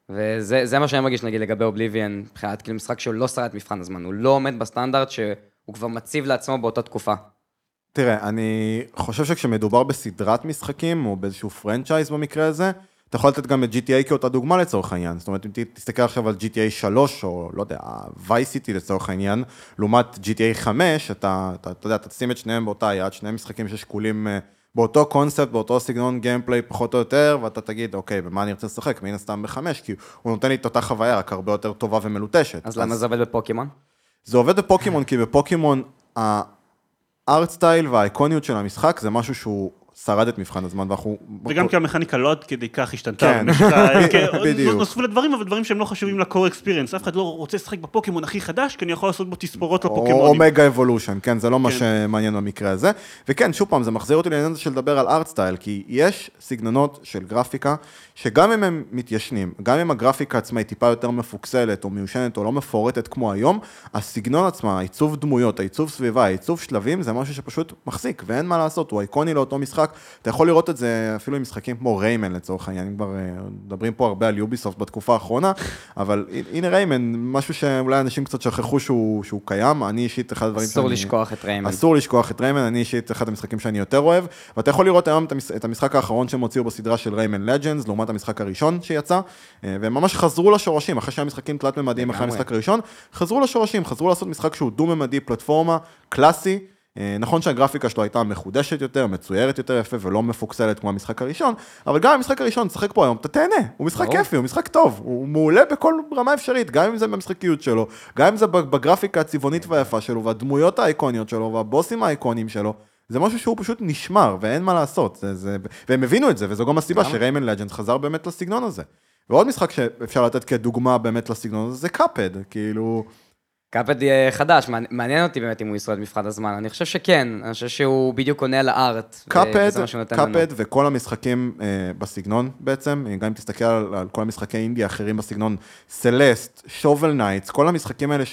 וזה זה מה שאני מרגיש, נגיד, לגבי Oblivion, מבחינת כאילו משחק שהוא לא שרד מבחן הזמן, הוא לא עומד בסטנדרט שהוא כבר מציב לעצמו באותה תקופה. תראה, אני חושב שכשמדובר בסדרת משחקים, או באיזשהו פרנצ'ייז במקרה הזה, אתה יכול לתת גם את GTA כאותה דוגמה לצורך העניין. זאת אומרת, אם תסתכל עכשיו על GTA 3, או לא יודע, Vice City לצורך העניין, לעומת GTA 5, אתה, אתה, אתה יודע, אתה תשים את שניהם באותה יד, שני משחקים ששקולים אה, באותו קונספט, באותו סגנון gameplay פחות או יותר, ואתה תגיד, אוקיי, במה אני רוצה לשחק? מן הסתם בחמש, כי הוא נותן לי את אותה חוויה, רק הרבה יותר טובה ומלוטשת. אז למה זה עובד בפוקימון? זה עובד בפוקימון, כי בפוקימון ה-art style והאיקוניות של המשחק זה משהו שהוא שרד את מבחן הזמן, ואנחנו... וגם כי המכניקה לא עד כדי כך השתנתה. כן. במשך ה- (laughs) כן, בדיוק. נוספו לדברים, אבל דברים שהם לא חשובים לקור אקספיריאנס. אף אחד לא רוצה לשחק בפוקימון הכי חדש, כי אני יכול לעשות בו תספורות או לפוקימונים. אומגה אבולושן, כן, זה לא מה כן. שמעניין במקרה הזה. וכן, שוב פעם, זה מחזיר אותי לעניין הזה של לדבר על art style, כי יש סגנונות של גרפיקה, שגם אם הם מתיישנים, גם אם הגרפיקה עצמה היא טיפה יותר מפוקסלת, או מיושנת, או לא מפורטת כמו היום, הסגנון עצמה, העיצוב דמויות, העיצוב סביבה, העיצוב שלבים, זה משהו שפשוט מחזיק, ואין מה לעשות, הוא איקוני לאותו משחק. אתה יכול לראות את זה אפילו עם משחקים כמו ריימן לצורך העניין, כבר אה, מדברים פה הרבה על יוביסופט בתקופה האחרונה, אבל הנה ריימן, משהו שאולי אנשים קצת שכחו שהוא, שהוא קיים, אני אישית אחד הדברים אסור שאני- לשכוח את ריימן. אסור לשכוח את ריימן, אני אישית אחד המשחקים שאני יותר אוהב, ואתה יכול לראות היום את המש- את המשחק האחרון שהם הוציאו בסדרה של ריימן לג'נדס, לעומת המשחק הראשון שיצא, אה, והם ממש חזרו לשורשים, אחרי שהיה משחקים תלת-ממדיים אחרי. המשחק הראשון, חזרו לשורשים, חזרו לעשות משחק שהוא דו-ממדי, פלטפורמה, קלאסי, אה, נכון שהגרפיקה שלו הייתה מחודשת יותר, מצוירת יותר יפה ולא מפוקסלת כמו המשחק הראשון, אבל גם המשחק הראשון, תשחק פה היום, אתה תהנה, הוא משחק. כיפי, הוא משחק טוב, הוא מעולה בכל רמה אפשרית, גם אם זה במשחקיות שלו, גם אם זה בגרפיקה הצבעונית והיפה שלו, והדמויות האיקוניות שלו, והבוסים האיקוניים שלו, זה משהו שהוא פשוט נשמר, ואין מה לעשות, זה, זה, והם הבינו את זה, וזו גם הסיבה? שריימן לג'נד חזר באמת לסגנון הזה. ועוד משחק שאפשר לתת כדוגמה באמת לסגנון הזה, זה קאפד, כאילו... Cuphead יהיה חדש, מעניין- אותי באמת אם הוא ישרוד מבחן הזמן. אני חושב שכן, אני חושב שהוא בדיוק עונה על ה-art. Cuphead. Cuphead וכל המשחקים אה, בסגנון בעצם, גם אם תסתכל על, על כל המשחקי אינדי האחרים בסגנון, Celeste, Shovel Knights, כל המשחקים האלה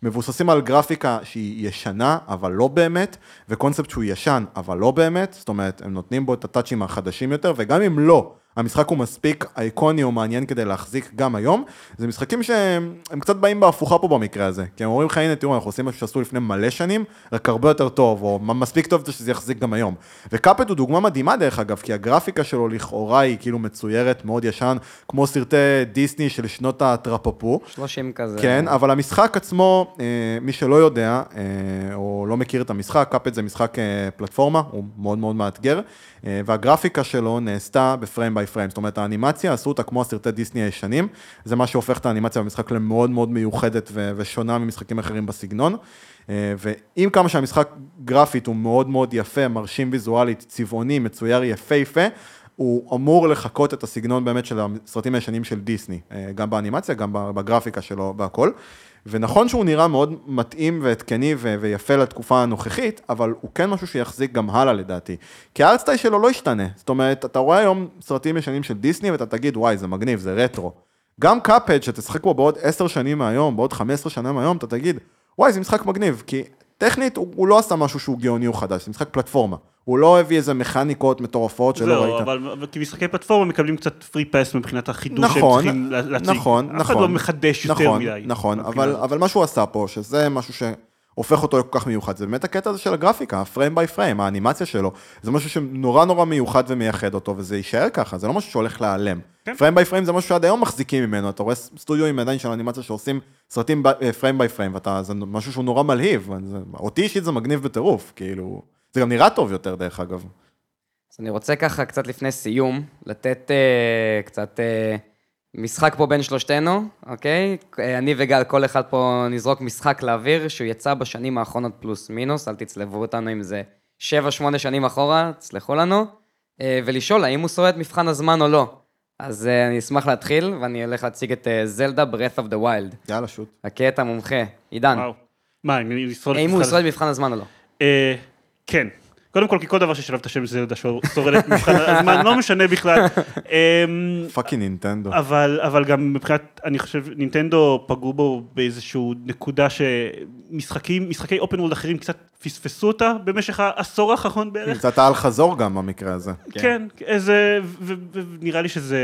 שמבוססים על גרפיקה שהיא ישנה, אבל לא באמת, וקונספט שהוא ישן, אבל לא באמת, זאת אומרת, הם נותנים בו את הטאצ'ים החדשים יותר, וגם אם לא, המשחק הוא מספיק אייקוני או מעניין כדי להחזיק גם היום, זה משחקים שהם הם קצת באים בהפוכה פה במקרה הזה, כי הם אומרים לך, הנה תראו, אנחנו עושים משהו שעשו לפני מלא שנים, רק הרבה יותר טוב, או מספיק טוב שזה יחזיק גם היום. וקאפד הוא דוגמה מדהימה דרך אגב, כי הגרפיקה שלו לכאורה היא כאילו מצוירת, מאוד ישן, כמו סרטי דיסני של שנות הטרפפו. 30 כזה. כן, אבל המשחק עצמו, אה, מי שלא יודע, אה, או לא מכיר את המשחק, קאפד זה משחק אה, פלטפורמה, הוא מאוד מאוד מאתגר, והגרפיקה שלו נעשתה בפריים ביי פריים, זאת אומרת, האנימציה עשו אותה כמו הסרטי דיסני הישנים, זה מה שהופך את האנימציה במשחק למאוד מאוד מיוחדת ו- ושונה ממשחקים אחרים בסגנון. אה, ועם כמה שהמשחק גרפית הוא מאוד מאוד יפה, מרשים ויזואלית, צבעוני, מצויר יפהפה, הוא אמור לחקות את הסגנון באמת של הסרטים הישנים של דיסני, אה, גם באנימציה, גם בגרפיקה שלו, בהכל. ונכון שהוא נראה מאוד מתאים והתקני ו- ויפה לתקופה הנוכחית, אבל הוא כן משהו שיחזיק גם הלאה לדעתי. כי הארטסטייל שלו לא ישתנה. זאת אומרת, אתה רואה היום סרטים ישנים של דיסני ואתה תגיד, וואי, זה מגניב, זה רטרו. גם קאפד, שתשחק בו בעוד 10 שנים מהיום, בעוד 15 שנה מהיום, אתה תגיד, וואי, זה משחק מגניב, כי טכנית הוא, הוא לא עשה משהו שהוא גאוני או חדש, זה משחק פלטפורמה. הוא לא הביא איזה מכניקות מטורפות שלא זהו, ראית. אבל אבל כי משחקי פלטפורמה מקבלים קצת פרי פס מבחינת החידוש נכון, שהם צריכים לה- להציג. נכון, אף אחד נכון. לא מחדש יותר נכון, מדי. נכון, אבל. אבל מה שהוא עשה פה, שזה משהו שהופך אותו לכל כך מיוחד, זה באמת הקטע הזה של הגרפיקה, הפריים ביי פריים, האנימציה שלו, זה משהו שנורא נורא מיוחד ומייחד אותו, וזה יישאר ככה, זה לא משהו שהולך להיעלם. כן. frame by frame זה משהו שעד היום מחזיקים ממנו, אתה רואה סטודיו עם עדיין של אנימציה שעושים סרטים frame by frame, וזה משהו שהוא נורא מלהיב, זה- אותי אישית זה מגניב בטירוף, כאילו, זה גם נראה טוב יותר דרך אגב. אז אני רוצה ככה, קצת לפני סיום, לתת אה, קצת אה, משחק פה בין שלושתנו, אוקיי? אה, אני וגל, כל אחד פה נזרוק משחק לאוויר, שהוא יצא בשנים האחרונות פלוס מינוס, אל תצלבו אותנו אם זה 7-8 שנים אחורה, תסלחו לנו, אה, ולשאול האם הוא שורד מבחן הזמן או לא. אז אה, אני אשמח להתחיל, ואני הולך להציג את זלדה Breath of the Wild. יאללה, shoot. הכה את המומחה, עידן. וואו. מה, אם אני את האם הוא מבחן- ישרוד מבחן הזמן או לא? אה, כן. קודם כל, כי כל דבר ששלב את השם זלדה שורד את מבחן הזמן, לא משנה בכלל. אמ, fucking נינטנדו. אבל, אבל גם מבחינת, אני חושב, נינטנדו פגעו בו באיזושהי נקודה שמשחקים, משחקי open world אחרים קצת פספסו אותה במשך העשור האחרון בערך. קצת על חזור גם במקרה הזה. כן, איזה, ו- ו- ונראה לי שזה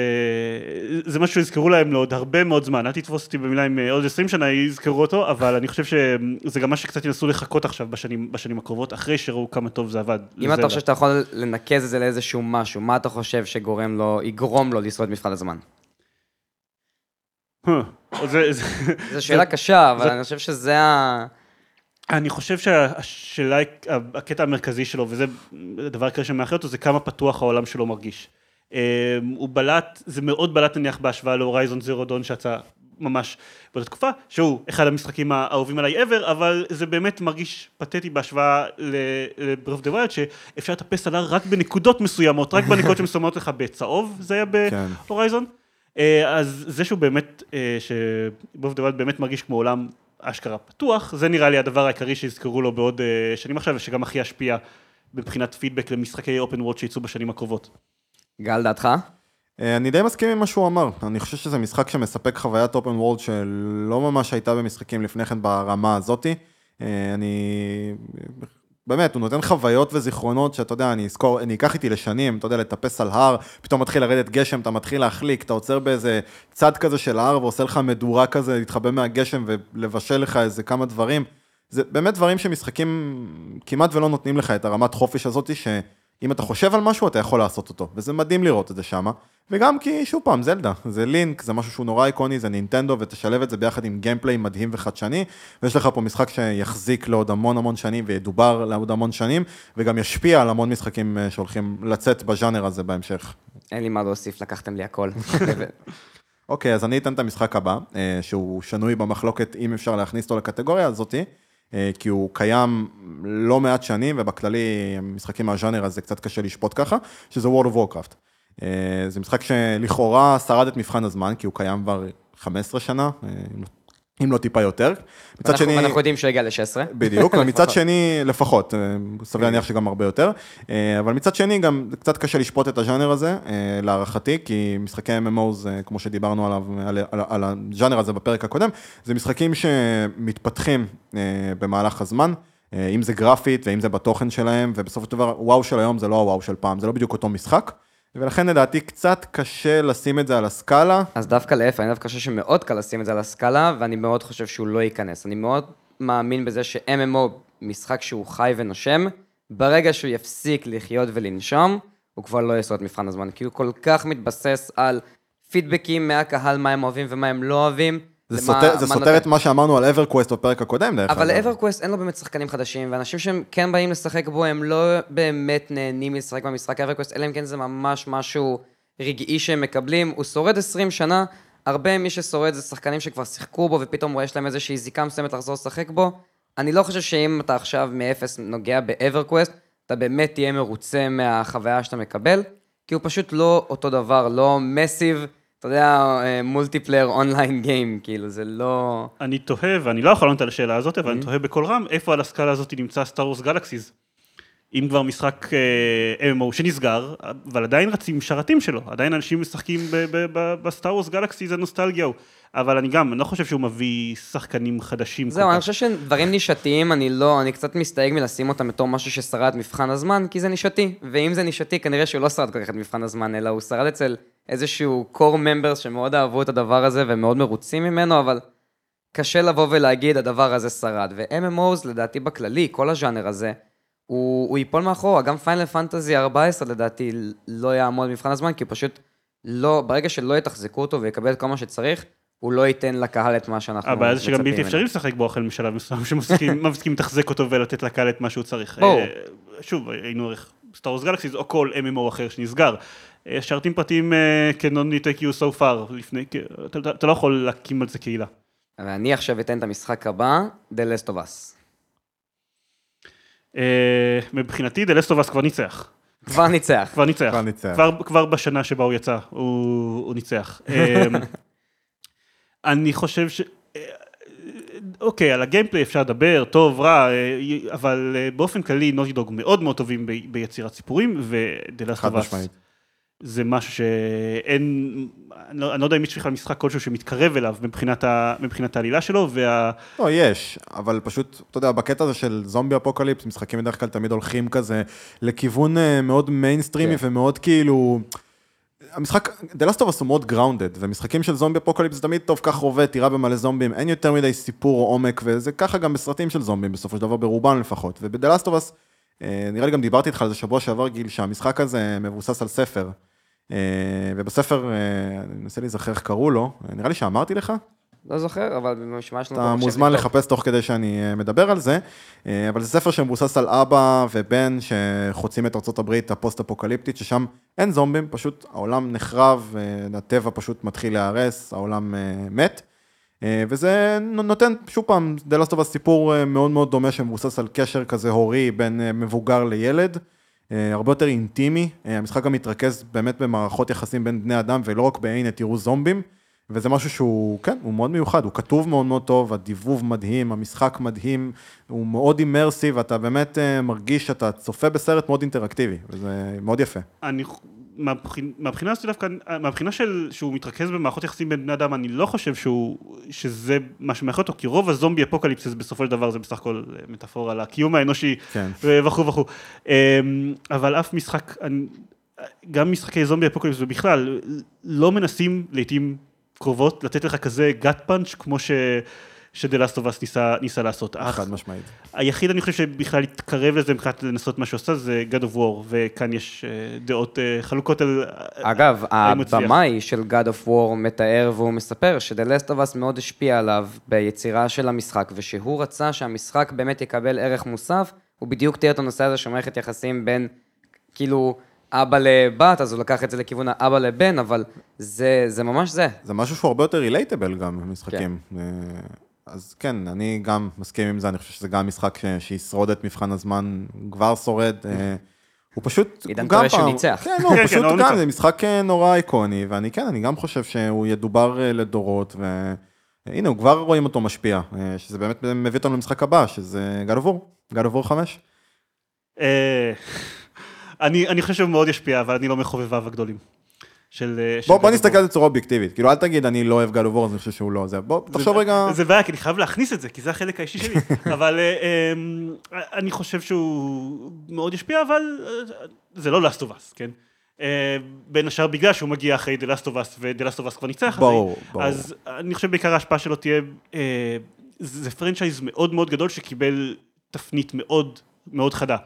זה משהו שיזכרו להם לעוד הרבה מאוד זמן, אל תתפוס אותי במילה אם אה, עוד 20 שנה יזכרו אותו, אבל אני חושב שזה גם מה שקצת ינסו לחכות עכשיו בשנים, בשנים הקרובות, אחרי שראו כמה טוב זה עבד. אם אתה חושב שאתה יכול לנקז את זה לאיזשהו משהו, מה אתה חושב שגורם לו, יגרום לו לשרוד מבחן הזמן? זה, זה, זו שאלה קשה, אבל אני חושב שזה ה... אני חושב שהשאלה, הקטע המרכזי שלו, וזה הדבר העיקרי שמאחד אותו, זה כמה פתוח העולם שלו מרגיש. אה, הוא בלט, זה מאוד בלט נניח בהשוואה להורייזון זירו דון שיצא ממש באותה תקופה, שהוא אחד המשחקים האהובים עליי ever, אבל זה באמת מרגיש פתטי בהשוואה of the Wild, שאפשר לטפס עליו רק בנקודות מסוימות, רק בנקודות שמסומנות לך בצהוב, זה היה כן. בהורייזון. אה, אז זה שהוא באמת, of the Wild באמת מרגיש כמו עולם אשכרה פתוח, זה נראה לי הדבר העיקרי שיזכרו לו בעוד אה, שנים עכשיו, ושגם הכי ישפיע מבחינת פידבק למשחקי אופן וורד שיצאו בשנים הקרובות. גל, דעתך? אה, אני די מסכים עם מה שהוא אמר, אני חושב שזה משחק שמספק חוויית אופן וורד שלא ממש הייתה במשחקים לפני כן ברמה הזאתי. אה, אני... באמת, הוא נותן חוויות וזיכרונות שאתה יודע, אני אזכור, אני אקח איתי לשנים, אתה יודע, לטפס על הר, פתאום מתחיל לרדת גשם, אתה מתחיל להחליק, אתה עוצר באיזה צד כזה של ההר ועושה לך מדורה כזה, להתחבא מהגשם ולבשל לך איזה כמה דברים. זה באמת דברים שמשחקים כמעט ולא נותנים לך את הרמת חופש הזאת, ש... אם אתה חושב על משהו, אתה יכול לעשות אותו, וזה מדהים לראות את זה שמה. וגם כי, שוב פעם, זלדה, זה לינק, זה משהו שהוא נורא איקוני, זה נינטנדו, ותשלב את זה ביחד עם גיימפליי מדהים וחדשני, ויש לך פה משחק שיחזיק לעוד המון המון שנים, וידובר לעוד המון שנים, וגם ישפיע על המון משחקים אה, שהולכים לצאת בז'אנר הזה בהמשך. אין לי מה להוסיף, לקחתם לי הכל. (laughs) אוקיי, אז אני אתן את המשחק הבא, אה, שהוא שנוי במחלוקת אם אפשר להכניס אותו לקטגוריה הזאתי, כי הוא קיים לא מעט שנים, ובכללי, משחקים מהז'אנר הזה קצת קשה לשפוט ככה, שזה World of Warcraft. אה, זה משחק שלכאורה שרד את מבחן הזמן, כי הוא קיים כבר 15 שנה, אם לא טיפה יותר. מצד אנחנו, שני... אנחנו יודעים שהוא הגיע ל-16. בדיוק, (laughs) ומצד שני, לפחות, אה, סביר להניח שגם הרבה יותר. אה, אבל מצד שני, גם קצת קשה לשפוט את הז'אנר הזה, אה, להערכתי, כי משחקי MMOs, כמו שדיברנו עליו, על, על, על הז'אנר הזה בפרק הקודם, זה משחקים שמתפתחים במהלך הזמן. אם זה גרפית ואם זה בתוכן שלהם, ובסופו של דבר, וואו של היום זה לא הוואו של פעם, זה לא בדיוק אותו משחק. ולכן לדעתי קצת קשה לשים את זה על הסקאלה. אז דווקא להפך, אני דווקא חושב שמאוד קל לשים את זה על הסקאלה, ואני מאוד חושב שהוא לא ייכנס. אני מאוד מאמין בזה ש-MMO, משחק שהוא חי ונושם, ברגע שהוא יפסיק לחיות ולנשום, הוא כבר לא יעשו את מבחן הזמן, כי הוא כל כך מתבסס על פידבקים מהקהל, מה הם אוהבים ומה הם לא אוהבים. זה סותר, זה סותר את מה שאמרנו על EverQuest בפרק הקודם, דרך אגב. אבל ל-EverQuest אין לו באמת שחקנים חדשים, ואנשים שהם כן באים לשחק בו, הם לא באמת נהנים לשחק במשחק EverQuest, אלא אם כן זה ממש משהו רגעי שהם מקבלים. הוא שורד 20 שנה, הרבה מי ששורד זה שחקנים שכבר שיחקו בו, ופתאום יש להם איזושהי זיקה מסוימת לחזור לשחק בו. אני לא חושב שאם אתה עכשיו מאפס נוגע ב-EverQuest, אתה באמת תהיה מרוצה מהחוויה שאתה מקבל, כי הוא פשוט לא אותו דבר, לא massive. אתה יודע, multiplayer online game, כאילו, זה לא... אני תוהה, ואני לא יכול לענות על השאלה הזאת, אבל אני mm-hmm. תוהה בקול רם, איפה על הסקאלה הזאת נמצא Star Wars Galaxies? אם כבר משחק אה, MMO שנסגר, אבל עדיין רצים שרתים שלו, עדיין אנשים משחקים בסטאר וורס גלקסיס, זה נוסטלגיה הוא. אבל אני גם, אני לא חושב שהוא מביא שחקנים חדשים. זהו, אני חושב שדברים נישתיים, אני לא, אני קצת מסתייג מלשים אותם בתור משהו ששרד מבחן הזמן, כי זה נישתי. ואם זה נישתי, כנראה שהוא לא שרד כל כך את מבחן הזמן, אלא הוא שרד אצל איזשהו core members שמאוד אהבו את הדבר הזה ומאוד מרוצים ממנו, אבל קשה לבוא ולהגיד, הדבר הזה שרד. ו-MMOs, לדעתי בכללי, כל הז'אנר הזה, הוא, הוא ייפול מאחורה. גם Final Fantasy 14, לדעתי, לא יעמוד במבחן הזמן, כי פשוט לא, ברגע שלא יתחזקו אותו ויקבל את כל מה שצריך, הוא לא ייתן לקהל את מה שאנחנו מצפים. הבעיה זה שגם בלתי אפשרי לשחק בו החל משלב מסוים, (laughs) שמפסיקים (laughs) לתחזק אותו ולתת לקהל את מה שהוא צריך. ברור. אה, שוב, היינו ערך Star Wars Galaxies או כל MMO אחר שנסגר. אה, שרתים פרטיים can only take you so far, לפני, אתה לא יכול להקים על זה קהילה. ואני עכשיו אתן את המשחק הבא, The Last of Us. אה, מבחינתי, The Last of Us כבר ניצח. כבר ניצח. כבר ניצח. כבר ניצח. כבר, כבר בשנה שבה הוא יצא, הוא, הוא ניצח. (laughs) אני חושב ש... אוקיי, על הגיימפליי אפשר לדבר, טוב, רע, אבל באופן כללי נוטי דוג מאוד מאוד טובים ביצירת סיפורים, ודלסטובס זה משהו שאין, אני לא, אני לא יודע אם יש בכלל משחק כלשהו שמתקרב אליו מבחינת, ה, מבחינת העלילה שלו, וה... לא, יש, אבל פשוט, אתה יודע, בקטע הזה של zombie apocalypse, משחקים בדרך כלל תמיד הולכים כזה לכיוון אה, מאוד מיינסטרימי כן. ומאוד כאילו... המשחק, The Last of Us הוא מאוד grounded, ומשחקים של zombie apocalypse תמיד טוב, קח רובה, תירה במלא זומבים, אין יותר מדי סיפור או עומק, וזה ככה גם בסרטים של זומבים, בסופו של דבר, ברובם לפחות. וב-The Last of Us, אה, נראה לי גם דיברתי איתך על זה שבוע שעבר, גיל, שהמשחק הזה מבוסס על ספר. אה, ובספר, אה, אני מנסה להיזכר איך קראו לו, נראה לי שאמרתי לך. לא זוכר, אבל במשמע שלנו... אתה מוזמן לחפש תוך כדי שאני אה, מדבר על זה, אבל זה ספר שמבוסס על אבא ובן שחוצים את ארה"ב הפוסט-אפוקליפטית, ששם אין זומבים, פשוט העולם נחרב, הטבע פשוט מתחיל להיהרס, העולם מת. וזה נותן, שוב פעם, of Us סיפור מאוד מאוד דומה שמבוסס על קשר כזה הורי בין מבוגר לילד, הרבה יותר אינטימי, המשחק גם מתרכז באמת במערכות יחסים בין בני אדם ולא רק בהנה תראו זומבים. וזה משהו שהוא, כן, הוא מאוד מיוחד, הוא כתוב מאוד מאוד טוב, הדיבוב מדהים, המשחק מדהים, הוא מאוד immersive, אתה באמת אה, מרגיש שאתה צופה בסרט מאוד אינטראקטיבי, וזה מאוד יפה. אני, מהבחינה שלי דווקא, מהבחינה של, שהוא מתרכז במערכות יחסים בין בני אדם, אני לא חושב שהוא, שזה מה שמייחד אותו, כי רוב ה zombie apocalypses בסופו של דבר זה בסך הכל מטאפורה על הקיום האנושי, כן. וכו' וכו'. אמ, אבל אף משחק, גם משחקי זומבי אפוקליפס ובכלל, לא מנסים לעיתים קרובות לתת לך כזה גאט פאנץ' כמו ש... ש-The Last of Us ניסה, ניסה לעשות. אך חד משמעית. היחיד אני חושב שבכלל התקרב לזה מבחינת לנסות מה שעושה זה God of War, וכאן יש אה, דעות אה, חלוקות על... אגב, הוא הצליח. הבמאי של God of War מתאר והוא מספר Us מאוד השפיע עליו ביצירה של המשחק, ושהוא רצה שהמשחק באמת יקבל ערך מוסף, הוא בדיוק תיאר את הנושא הזה של מערכת יחסים בין, כאילו, אבא לבת, אז הוא לקח את זה לכיוון האבא לבן, אבל זה, זה ממש זה. זה משהו שהוא הרבה יותר רילייטבל גם במשחקים. כן. אז כן, אני גם מסכים עם זה, אני חושב שזה גם משחק ש- שישרוד את מבחן הזמן, הוא כבר שורד. אה, הוא פשוט, עידן הוא גם טועה שהוא ניצח. כן, לא, (laughs) כן, הוא כן, פשוט לא, הוא גם, ניצח. זה משחק אה, נורא איקוני, ואני כן, אני גם חושב שהוא ידובר אה, לדורות, והנה, הוא כבר רואים אותו משפיע, שזה באמת מביא אותנו למשחק הבא, שזה God of War, God of War 5. אה, (laughs) אני, אני חושב שהוא מאוד ישפיע, אבל אני לא מחובביו הגדולים. של... אה, של בוא, בוא God of נסתכל. על זה בצורה אובייקטיבית, כאילו אל תגיד אני לא אוהב War, אז אני חושב שהוא לא, זה, בוא, תחשוב זה- רגע, זה בעיה, כי אני חייב להכניס את זה, כי זה החלק האישי שלי. (laughs) אבל אה, אמ, אני חושב שהוא מאוד ישפיע, אבל אה, זה לא Us, כן? אה, בין השאר בגלל שהוא מגיע אחרי ו-The Last of Us כבר ניצח. ברור, ברור. אז אני חושב בעיקר ההשפעה שלו תהיה, אה, זה franchise מאוד מאוד גדול שקיבל תפנית מאוד מאוד חדה.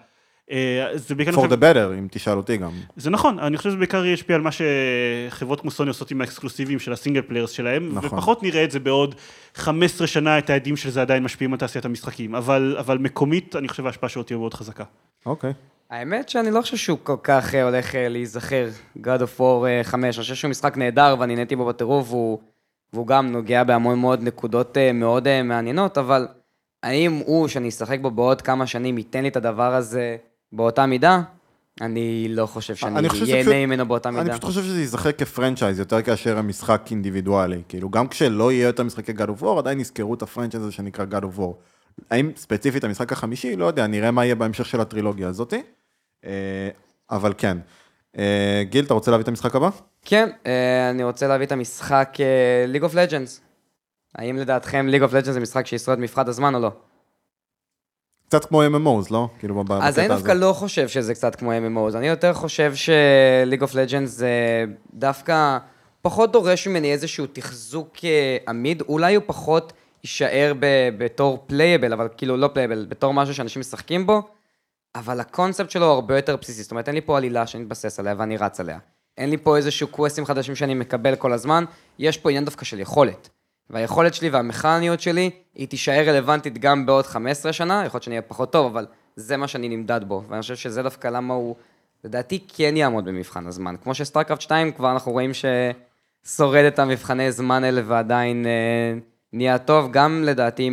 אה, זה בעיקר... for the better, אם תשאל אותי גם. זה נכון, אני חושב שזה בעיקר ישפיע על מה שחברות כמו סוני עושות עם האקסקלוסיבים של ה single players שלהם, נכון. ופחות נראה את זה בעוד 15 שנה, את ההדים של זה עדיין משפיעים על תעשיית המשחקים, אבל, אבל מקומית, אני חושב ההשפעה שלו תהיה מאוד חזקה. אוקיי. האמת שאני לא חושב שהוא כל כך אה, הולך אה, להיזכר, God of War אה, 5, אני חושב שהוא משחק נהדר ואני נהניתי בו בטירוף, והוא, והוא גם נוגע בהמון מאוד נקודות מאוד מעניינות, אבל האם הוא, שאני אשחק בו בעוד כמה שנים, ייתן לי את הדבר הזה באותה מידה? אני לא חושב שאני אני ייהנה ממנו באותה אני מידה. פשוט חושב שזה ייזכר כפרנצ'ייז יותר כאשר המשחק אינדיבידואלי. כאילו, גם כשלא יהיה יותר משחקי God of War, עדיין יזכרו את הפרנצ'ייז הזה שנקרא God of War. האם ספציפית המשחק החמישי? לא יודע, נראה מה יהיה בהמשך של הטרילוגיה הזאתי. אה, אבל כן. אה, גיל, אתה רוצה להביא את המשחק הבא? כן, אה, אני רוצה להביא את המשחק אה, League of Legends. האם לדעתכם League of Legends זה משחק שישרוד מבחן הזמן או לא? קצת כמו MMOs, לא? כאילו, ב- אז בקטע אני דווקא הזה. לא חושב שזה קצת כמו MMOs, אני יותר חושב ש-League of Legends זה דווקא פחות דורש ממני איזשהו תחזוק אה, עמיד, אולי הוא פחות יישאר ב- בתור playable, אבל כאילו לא playable, בתור משהו שאנשים משחקים בו, אבל הקונספט שלו הוא הרבה יותר בסיסי, זאת אומרת אין לי פה עלילה שאני מתבסס עליה ואני רץ עליה. אין לי פה איזשהו קווסטים חדשים שאני מקבל כל הזמן, יש פה עניין דווקא של יכולת. והיכולת שלי והמכניות שלי, היא תישאר רלוונטית גם בעוד 15 שנה, יכול להיות שאני אהיה פחות טוב, אבל זה מה שאני נמדד בו. ואני חושב שזה דווקא למה הוא, לדעתי, כן יעמוד במבחן הזמן. כמו ש StarCraft 2 כבר אנחנו רואים ששורד את המבחני זמן האלה ועדיין אה, נהיה טוב, גם לדעתי,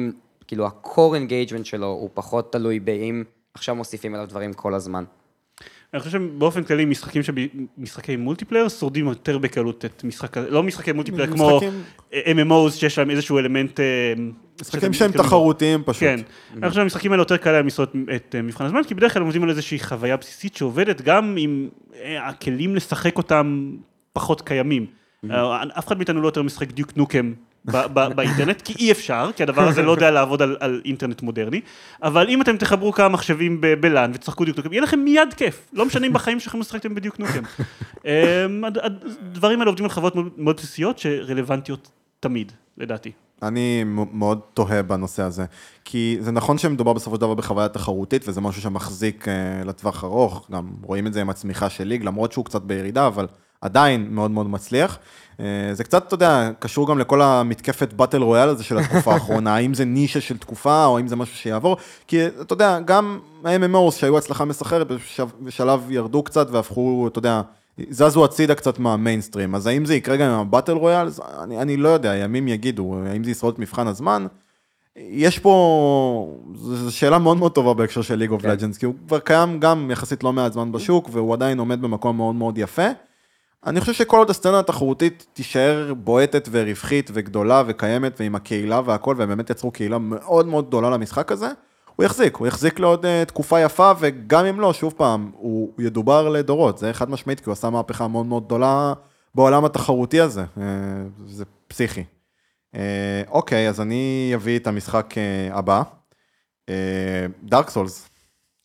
כאילו, ה-core engagement שלו הוא פחות תלוי באם עכשיו מוסיפים אליו דברים כל הזמן. אני חושב שבאופן כללי משחקים שב... משחקי multiplayer שורדים יותר בקלות את משחק, לא משחקי multiplayer כמו MMOs שיש להם איזשהו אלמנט... אה, משחקים שהם בו. תחרותיים פשוט. כן, אני חושב שהמשחקים האלה יותר קל להם לשרוד את אה, מבחן הזמן, כי בדרך כלל הם עובדים על איזושהי חוויה בסיסית שעובדת גם אם אה, הכלים לשחק אותם פחות קיימים. אה, אף אחד מאיתנו לא יותר משחק דיוק נוקם באינטרנט, כי אי אפשר, כי הדבר הזה לא יודע לעבוד על, על אינטרנט מודרני, אבל אם אתם תחברו כמה מחשבים בלאן ותשחקו דיוק נוקם, יהיה לכם מיד כיף, לא משנה אם בחיים שלכם לא שחקתם בדיוק נוקם. הד- הדברים האלה עובדים על חוויות מאוד- בסיסיות שרלוונטיות תמיד, לדעתי. אני מאוד תוהה בנושא הזה, כי זה נכון שמדובר בסופו של דבר בחוויה תחרותית, וזה משהו שמחזיק אה, לטווח ארוך, גם רואים את זה עם הצמיחה של ליג, למרות שהוא קצת בירידה, אבל עדיין מאוד מאוד מצליח. אה, זה קצת, אתה יודע, קשור גם לכל המתקפת באטל רויאל הזה של התקופה (laughs) האחרונה, האם זה נישה של תקופה, או האם זה משהו שיעבור, כי אתה יודע, גם ה-MMOs שהיו הצלחה מסחרת, בשלב, ירדו קצת והפכו, אתה יודע, זזו הצידה קצת מהמיינסטרים, אז האם זה יקרה גם עם הבטל רויאל? אני, אני לא יודע, ימים יגידו, האם זה ישרוד את מבחן הזמן? יש פה, זו שאלה מאוד מאוד טובה בהקשר של ליג אוף. לג'נדס, כי הוא כבר קיים גם יחסית לא מעט זמן בשוק, והוא עדיין עומד במקום מאוד מאוד יפה. אני חושב שכל עוד הסצנה התחרותית תישאר בועטת ורווחית וגדולה וקיימת ועם הקהילה והכל, והם באמת יצרו קהילה מאוד מאוד גדולה למשחק הזה, הוא יחזיק, הוא יחזיק לעוד uh, תקופה יפה, וגם אם לא, שוב פעם, הוא ידובר לדורות, זה חד משמעית, כי הוא עשה מהפכה מאוד מאוד גדולה בעולם התחרותי הזה, uh, זה פסיכי. Uh, אוקיי, אז אני אביא את המשחק uh, הבא, דארק סולס.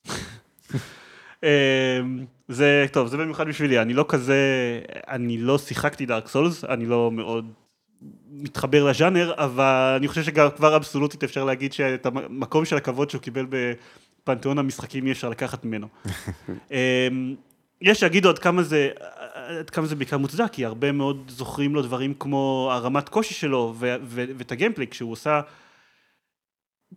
(laughs) אמ, זה טוב, זה במיוחד בשבילי, אני לא כזה, אני לא שיחקתי דארק סולס, אני לא מאוד מתחבר לז'אנר, אבל אני חושב שכבר אבסולוטית אפשר להגיד שאת המקום של הכבוד שהוא קיבל בפנתיאון המשחקים אי אפשר לקחת ממנו. (laughs) אמ, יש שיגידו עד כמה זה, עד כמה זה בעיקר מוצדק, כי הרבה מאוד זוכרים לו דברים כמו הרמת קושי שלו ואת הגיימפליי, כשהוא עושה...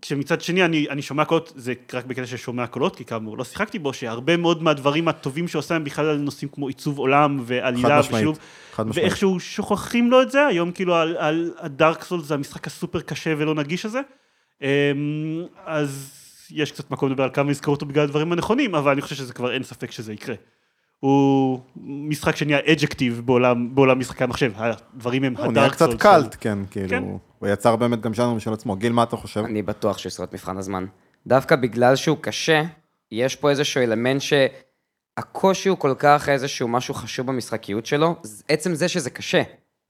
כשמצד שני אני, אני שומע קולות, זה רק בקטע של שומע קולות, כי כאמור לא שיחקתי בו, שהרבה מאוד מהדברים הטובים שעושה הם בכלל על נושאים כמו עיצוב עולם ועלילה ושילוב, ואיכשהו שוכחים לו את זה, היום כאילו על, על הדארק סול זה המשחק הסופר קשה ולא נגיש הזה, אמ, אז יש קצת מקום לדבר על כמה יזכרו אותו בגלל הדברים הנכונים, אבל אני חושב שזה כבר אין ספק שזה יקרה. הוא משחק שנהיה אג'קטיב בעולם, בעולם משחקי המחשב, הדברים הם הדארק סולס. הוא נהיה קצת קאלט, כן, כאילו, כן. הוא יצר באמת גם ז'אנר משל עצמו. גיל, מה אתה חושב? אני בטוח שהוא ישרוד מבחן הזמן. דווקא בגלל שהוא קשה, יש פה איזשהו אלמנט שהקושי הוא כל כך איזשהו משהו חשוב במשחקיות שלו, עצם זה שזה קשה.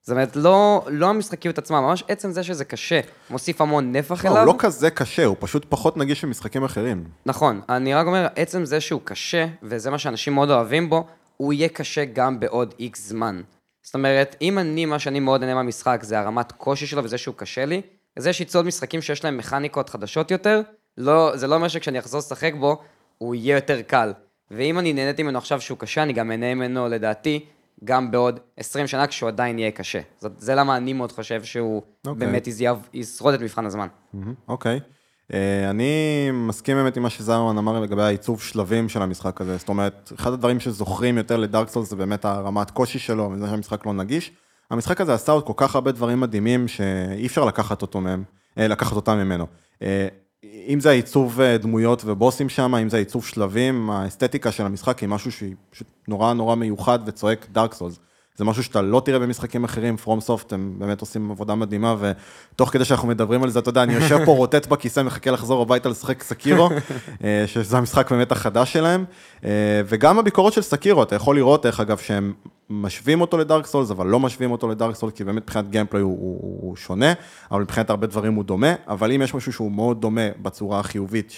זאת אומרת, לא, לא המשחקיות עצמה, ממש עצם זה שזה קשה, מוסיף המון נפח לא, אליו. הוא לא כזה קשה, הוא פשוט פחות נגיש ממשחקים אחרים. נכון, אני רק אומר, עצם זה שהוא קשה, וזה מה שאנשים מאוד אוהבים בו, הוא יהיה קשה גם בעוד איקס זמן. זאת אומרת, אם אני, מה שאני מאוד נהנה מהמשחק, זה הרמת קושי שלו וזה שהוא קשה לי, אז יש ליצור משחקים שיש להם מכניקות חדשות יותר, לא, זה לא אומר שכשאני אחזור לשחק בו, הוא יהיה יותר קל. ואם אני נהניתי ממנו עכשיו שהוא קשה, אני גם אהנה ממנו, לדעתי, גם בעוד 20 שנה כשהוא עדיין יהיה קשה. זאת, זה למה אני מאוד חושב שהוא okay. אוקיי. באמת ישרוד את מבחן הזמן. אוקיי. Mm-hmm. Okay. אה, אני מסכים באמת עם מה שזרמן אמר לגבי העיצוב שלבים של המשחק הזה. זאת אומרת, אחד הדברים שזוכרים יותר לדארק סולס זה באמת הרמת קושי שלו, וזה שהמשחק לא נגיש. המשחק הזה עשה עוד כל כך הרבה דברים מדהימים שאי אפשר לקחת אותו מהם, אה, לקחת אותם ממנו. אה, אם זה העיצוב דמויות ובוסים שם, אם זה העיצוב שלבים, האסתטיקה של המשחק היא משהו שהיא פשוט נורא נורא מיוחד וצועק דארק סולס. זה משהו שאתה לא תראה במשחקים אחרים, FromSoft, הם באמת עושים עבודה מדהימה, ותוך כדי שאנחנו מדברים על זה, אתה יודע, אני יושב פה רוטט בכיסא, מחכה לחזור הביתה לשחק Sekiro, אה, שזה המשחק באמת החדש שלהם, אה, וגם הביקורות של Sekiro, אתה יכול לראות, דרך אגב, שהם משווים אותו ל Dark Souls, אבל לא משווים אותו ל Dark Souls, כי באמת מבחינת gameplay הוא, הוא, הוא שונה, אבל מבחינת הרבה דברים הוא דומה, אבל אם יש משהו שהוא מאוד דומה בצורה החיובית,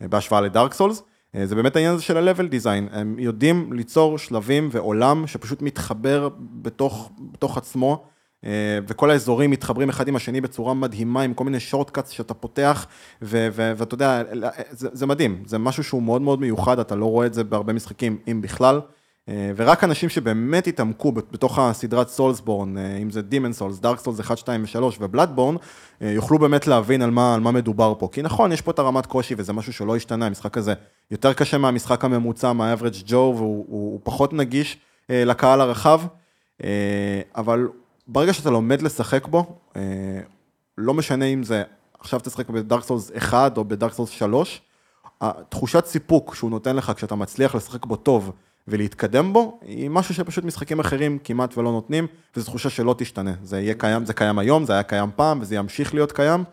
בהשוואה ל Dark Souls, זה באמת העניין הזה של ה-level design, הם יודעים ליצור שלבים ועולם שפשוט מתחבר בתוך, בתוך עצמו, אה, וכל האזורים מתחברים אחד עם השני בצורה מדהימה, עם כל מיני שורטקאטס שאתה פותח, ואתה יודע, זה, זה מדהים, זה משהו שהוא מאוד מאוד מיוחד, אתה לא רואה את זה בהרבה משחקים, אם בכלל. אה, ורק אנשים שבאמת התעמקו בתוך הסדרת סולסבורן, אה, אם זה דימן סולס, דארק סולס 1, 2 ו-3 ובלאדבורן, יוכלו באמת להבין על מה, על מה מדובר פה. כי נכון, יש פה את הרמת קושי וזה משהו שלא השתנה, המשחק הזה יותר קשה מהמשחק הממוצע, מה-average ג'ו, והוא פחות נגיש אה, לקהל הרחב, אבל ברגע שאתה לומד לשחק בו, לא משנה אם זה עכשיו תשחק בדארק סולס 1 או בדארק סולס 3, התחושת סיפוק שהוא נותן לך כשאתה מצליח לשחק בו טוב, ולהתקדם בו, היא משהו שפשוט משחקים אחרים כמעט ולא נותנים, וזו תחושה שלא תשתנה. זה יהיה קיים, זה קיים היום, זה היה קיים פעם, וזה ימשיך להיות קיים,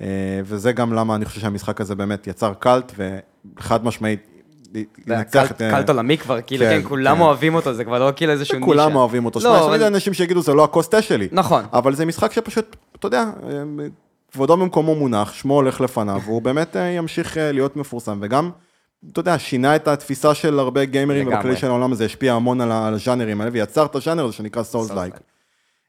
אה, וזה גם למה אני חושב שהמשחק הזה באמת יצר קאלט, וחד משמעית, לנצח את... קאלט עולמי כבר, כאילו, כן, כן כולם כן. אוהבים אותו, זה כבר לא כאילו איזשהו נישה. כולם אוהבים אותו. לא, יש אנשים שיגידו, זה לא הכוס תה שלי. נכון. אבל זה משחק שפשוט, אתה יודע, כבודו במקומו מונח, שמו הולך לפניו, והוא באמת אה, ימשיך אה, להיות מפורסם, וגם... אתה יודע, שינה את התפיסה של הרבה גיימרים, ובכלי של העולם הזה השפיע המון על הז'אנרים האלה, ויצר את הז'אנר הזה שנקרא סולס לייק. אה,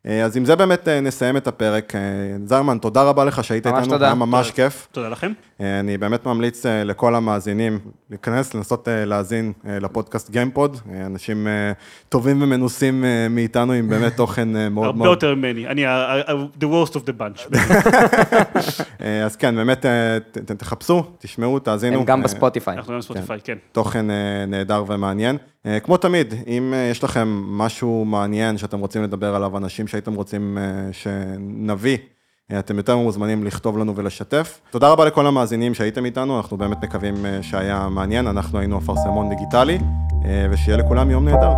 אז עם זה באמת אה, נסיים את הפרק. אה, זרמן, תודה רבה לך שהיית איתנו, תודה. היה ממש כיף. תודה לכם. אני באמת ממליץ לכל המאזינים להיכנס, לנסות להאזין לפודקאסט גיימפוד. אנשים טובים ומנוסים מאיתנו עם באמת (laughs) תוכן מאוד מאוד... הרבה יותר ממני, אני the worst of the bunch. (laughs) אז כן, באמת תחפשו, תשמעו, תאזינו. הם גם בספוטיפיי. אנחנו גם בספוטיפיי, כן. תוכן נהדר ומעניין. אה, כמו תמיד, אם אה, יש לכם משהו מעניין שאתם רוצים לדבר עליו, אנשים שהייתם רוצים אה, שנביא, אתם יותר מוזמנים לכתוב לנו ולשתף. תודה רבה לכל המאזינים שהייתם איתנו, אנחנו באמת מקווים שהיה מעניין, אנחנו היינו אפרסמון דיגיטלי, ושיהיה לכולם יום נהדר.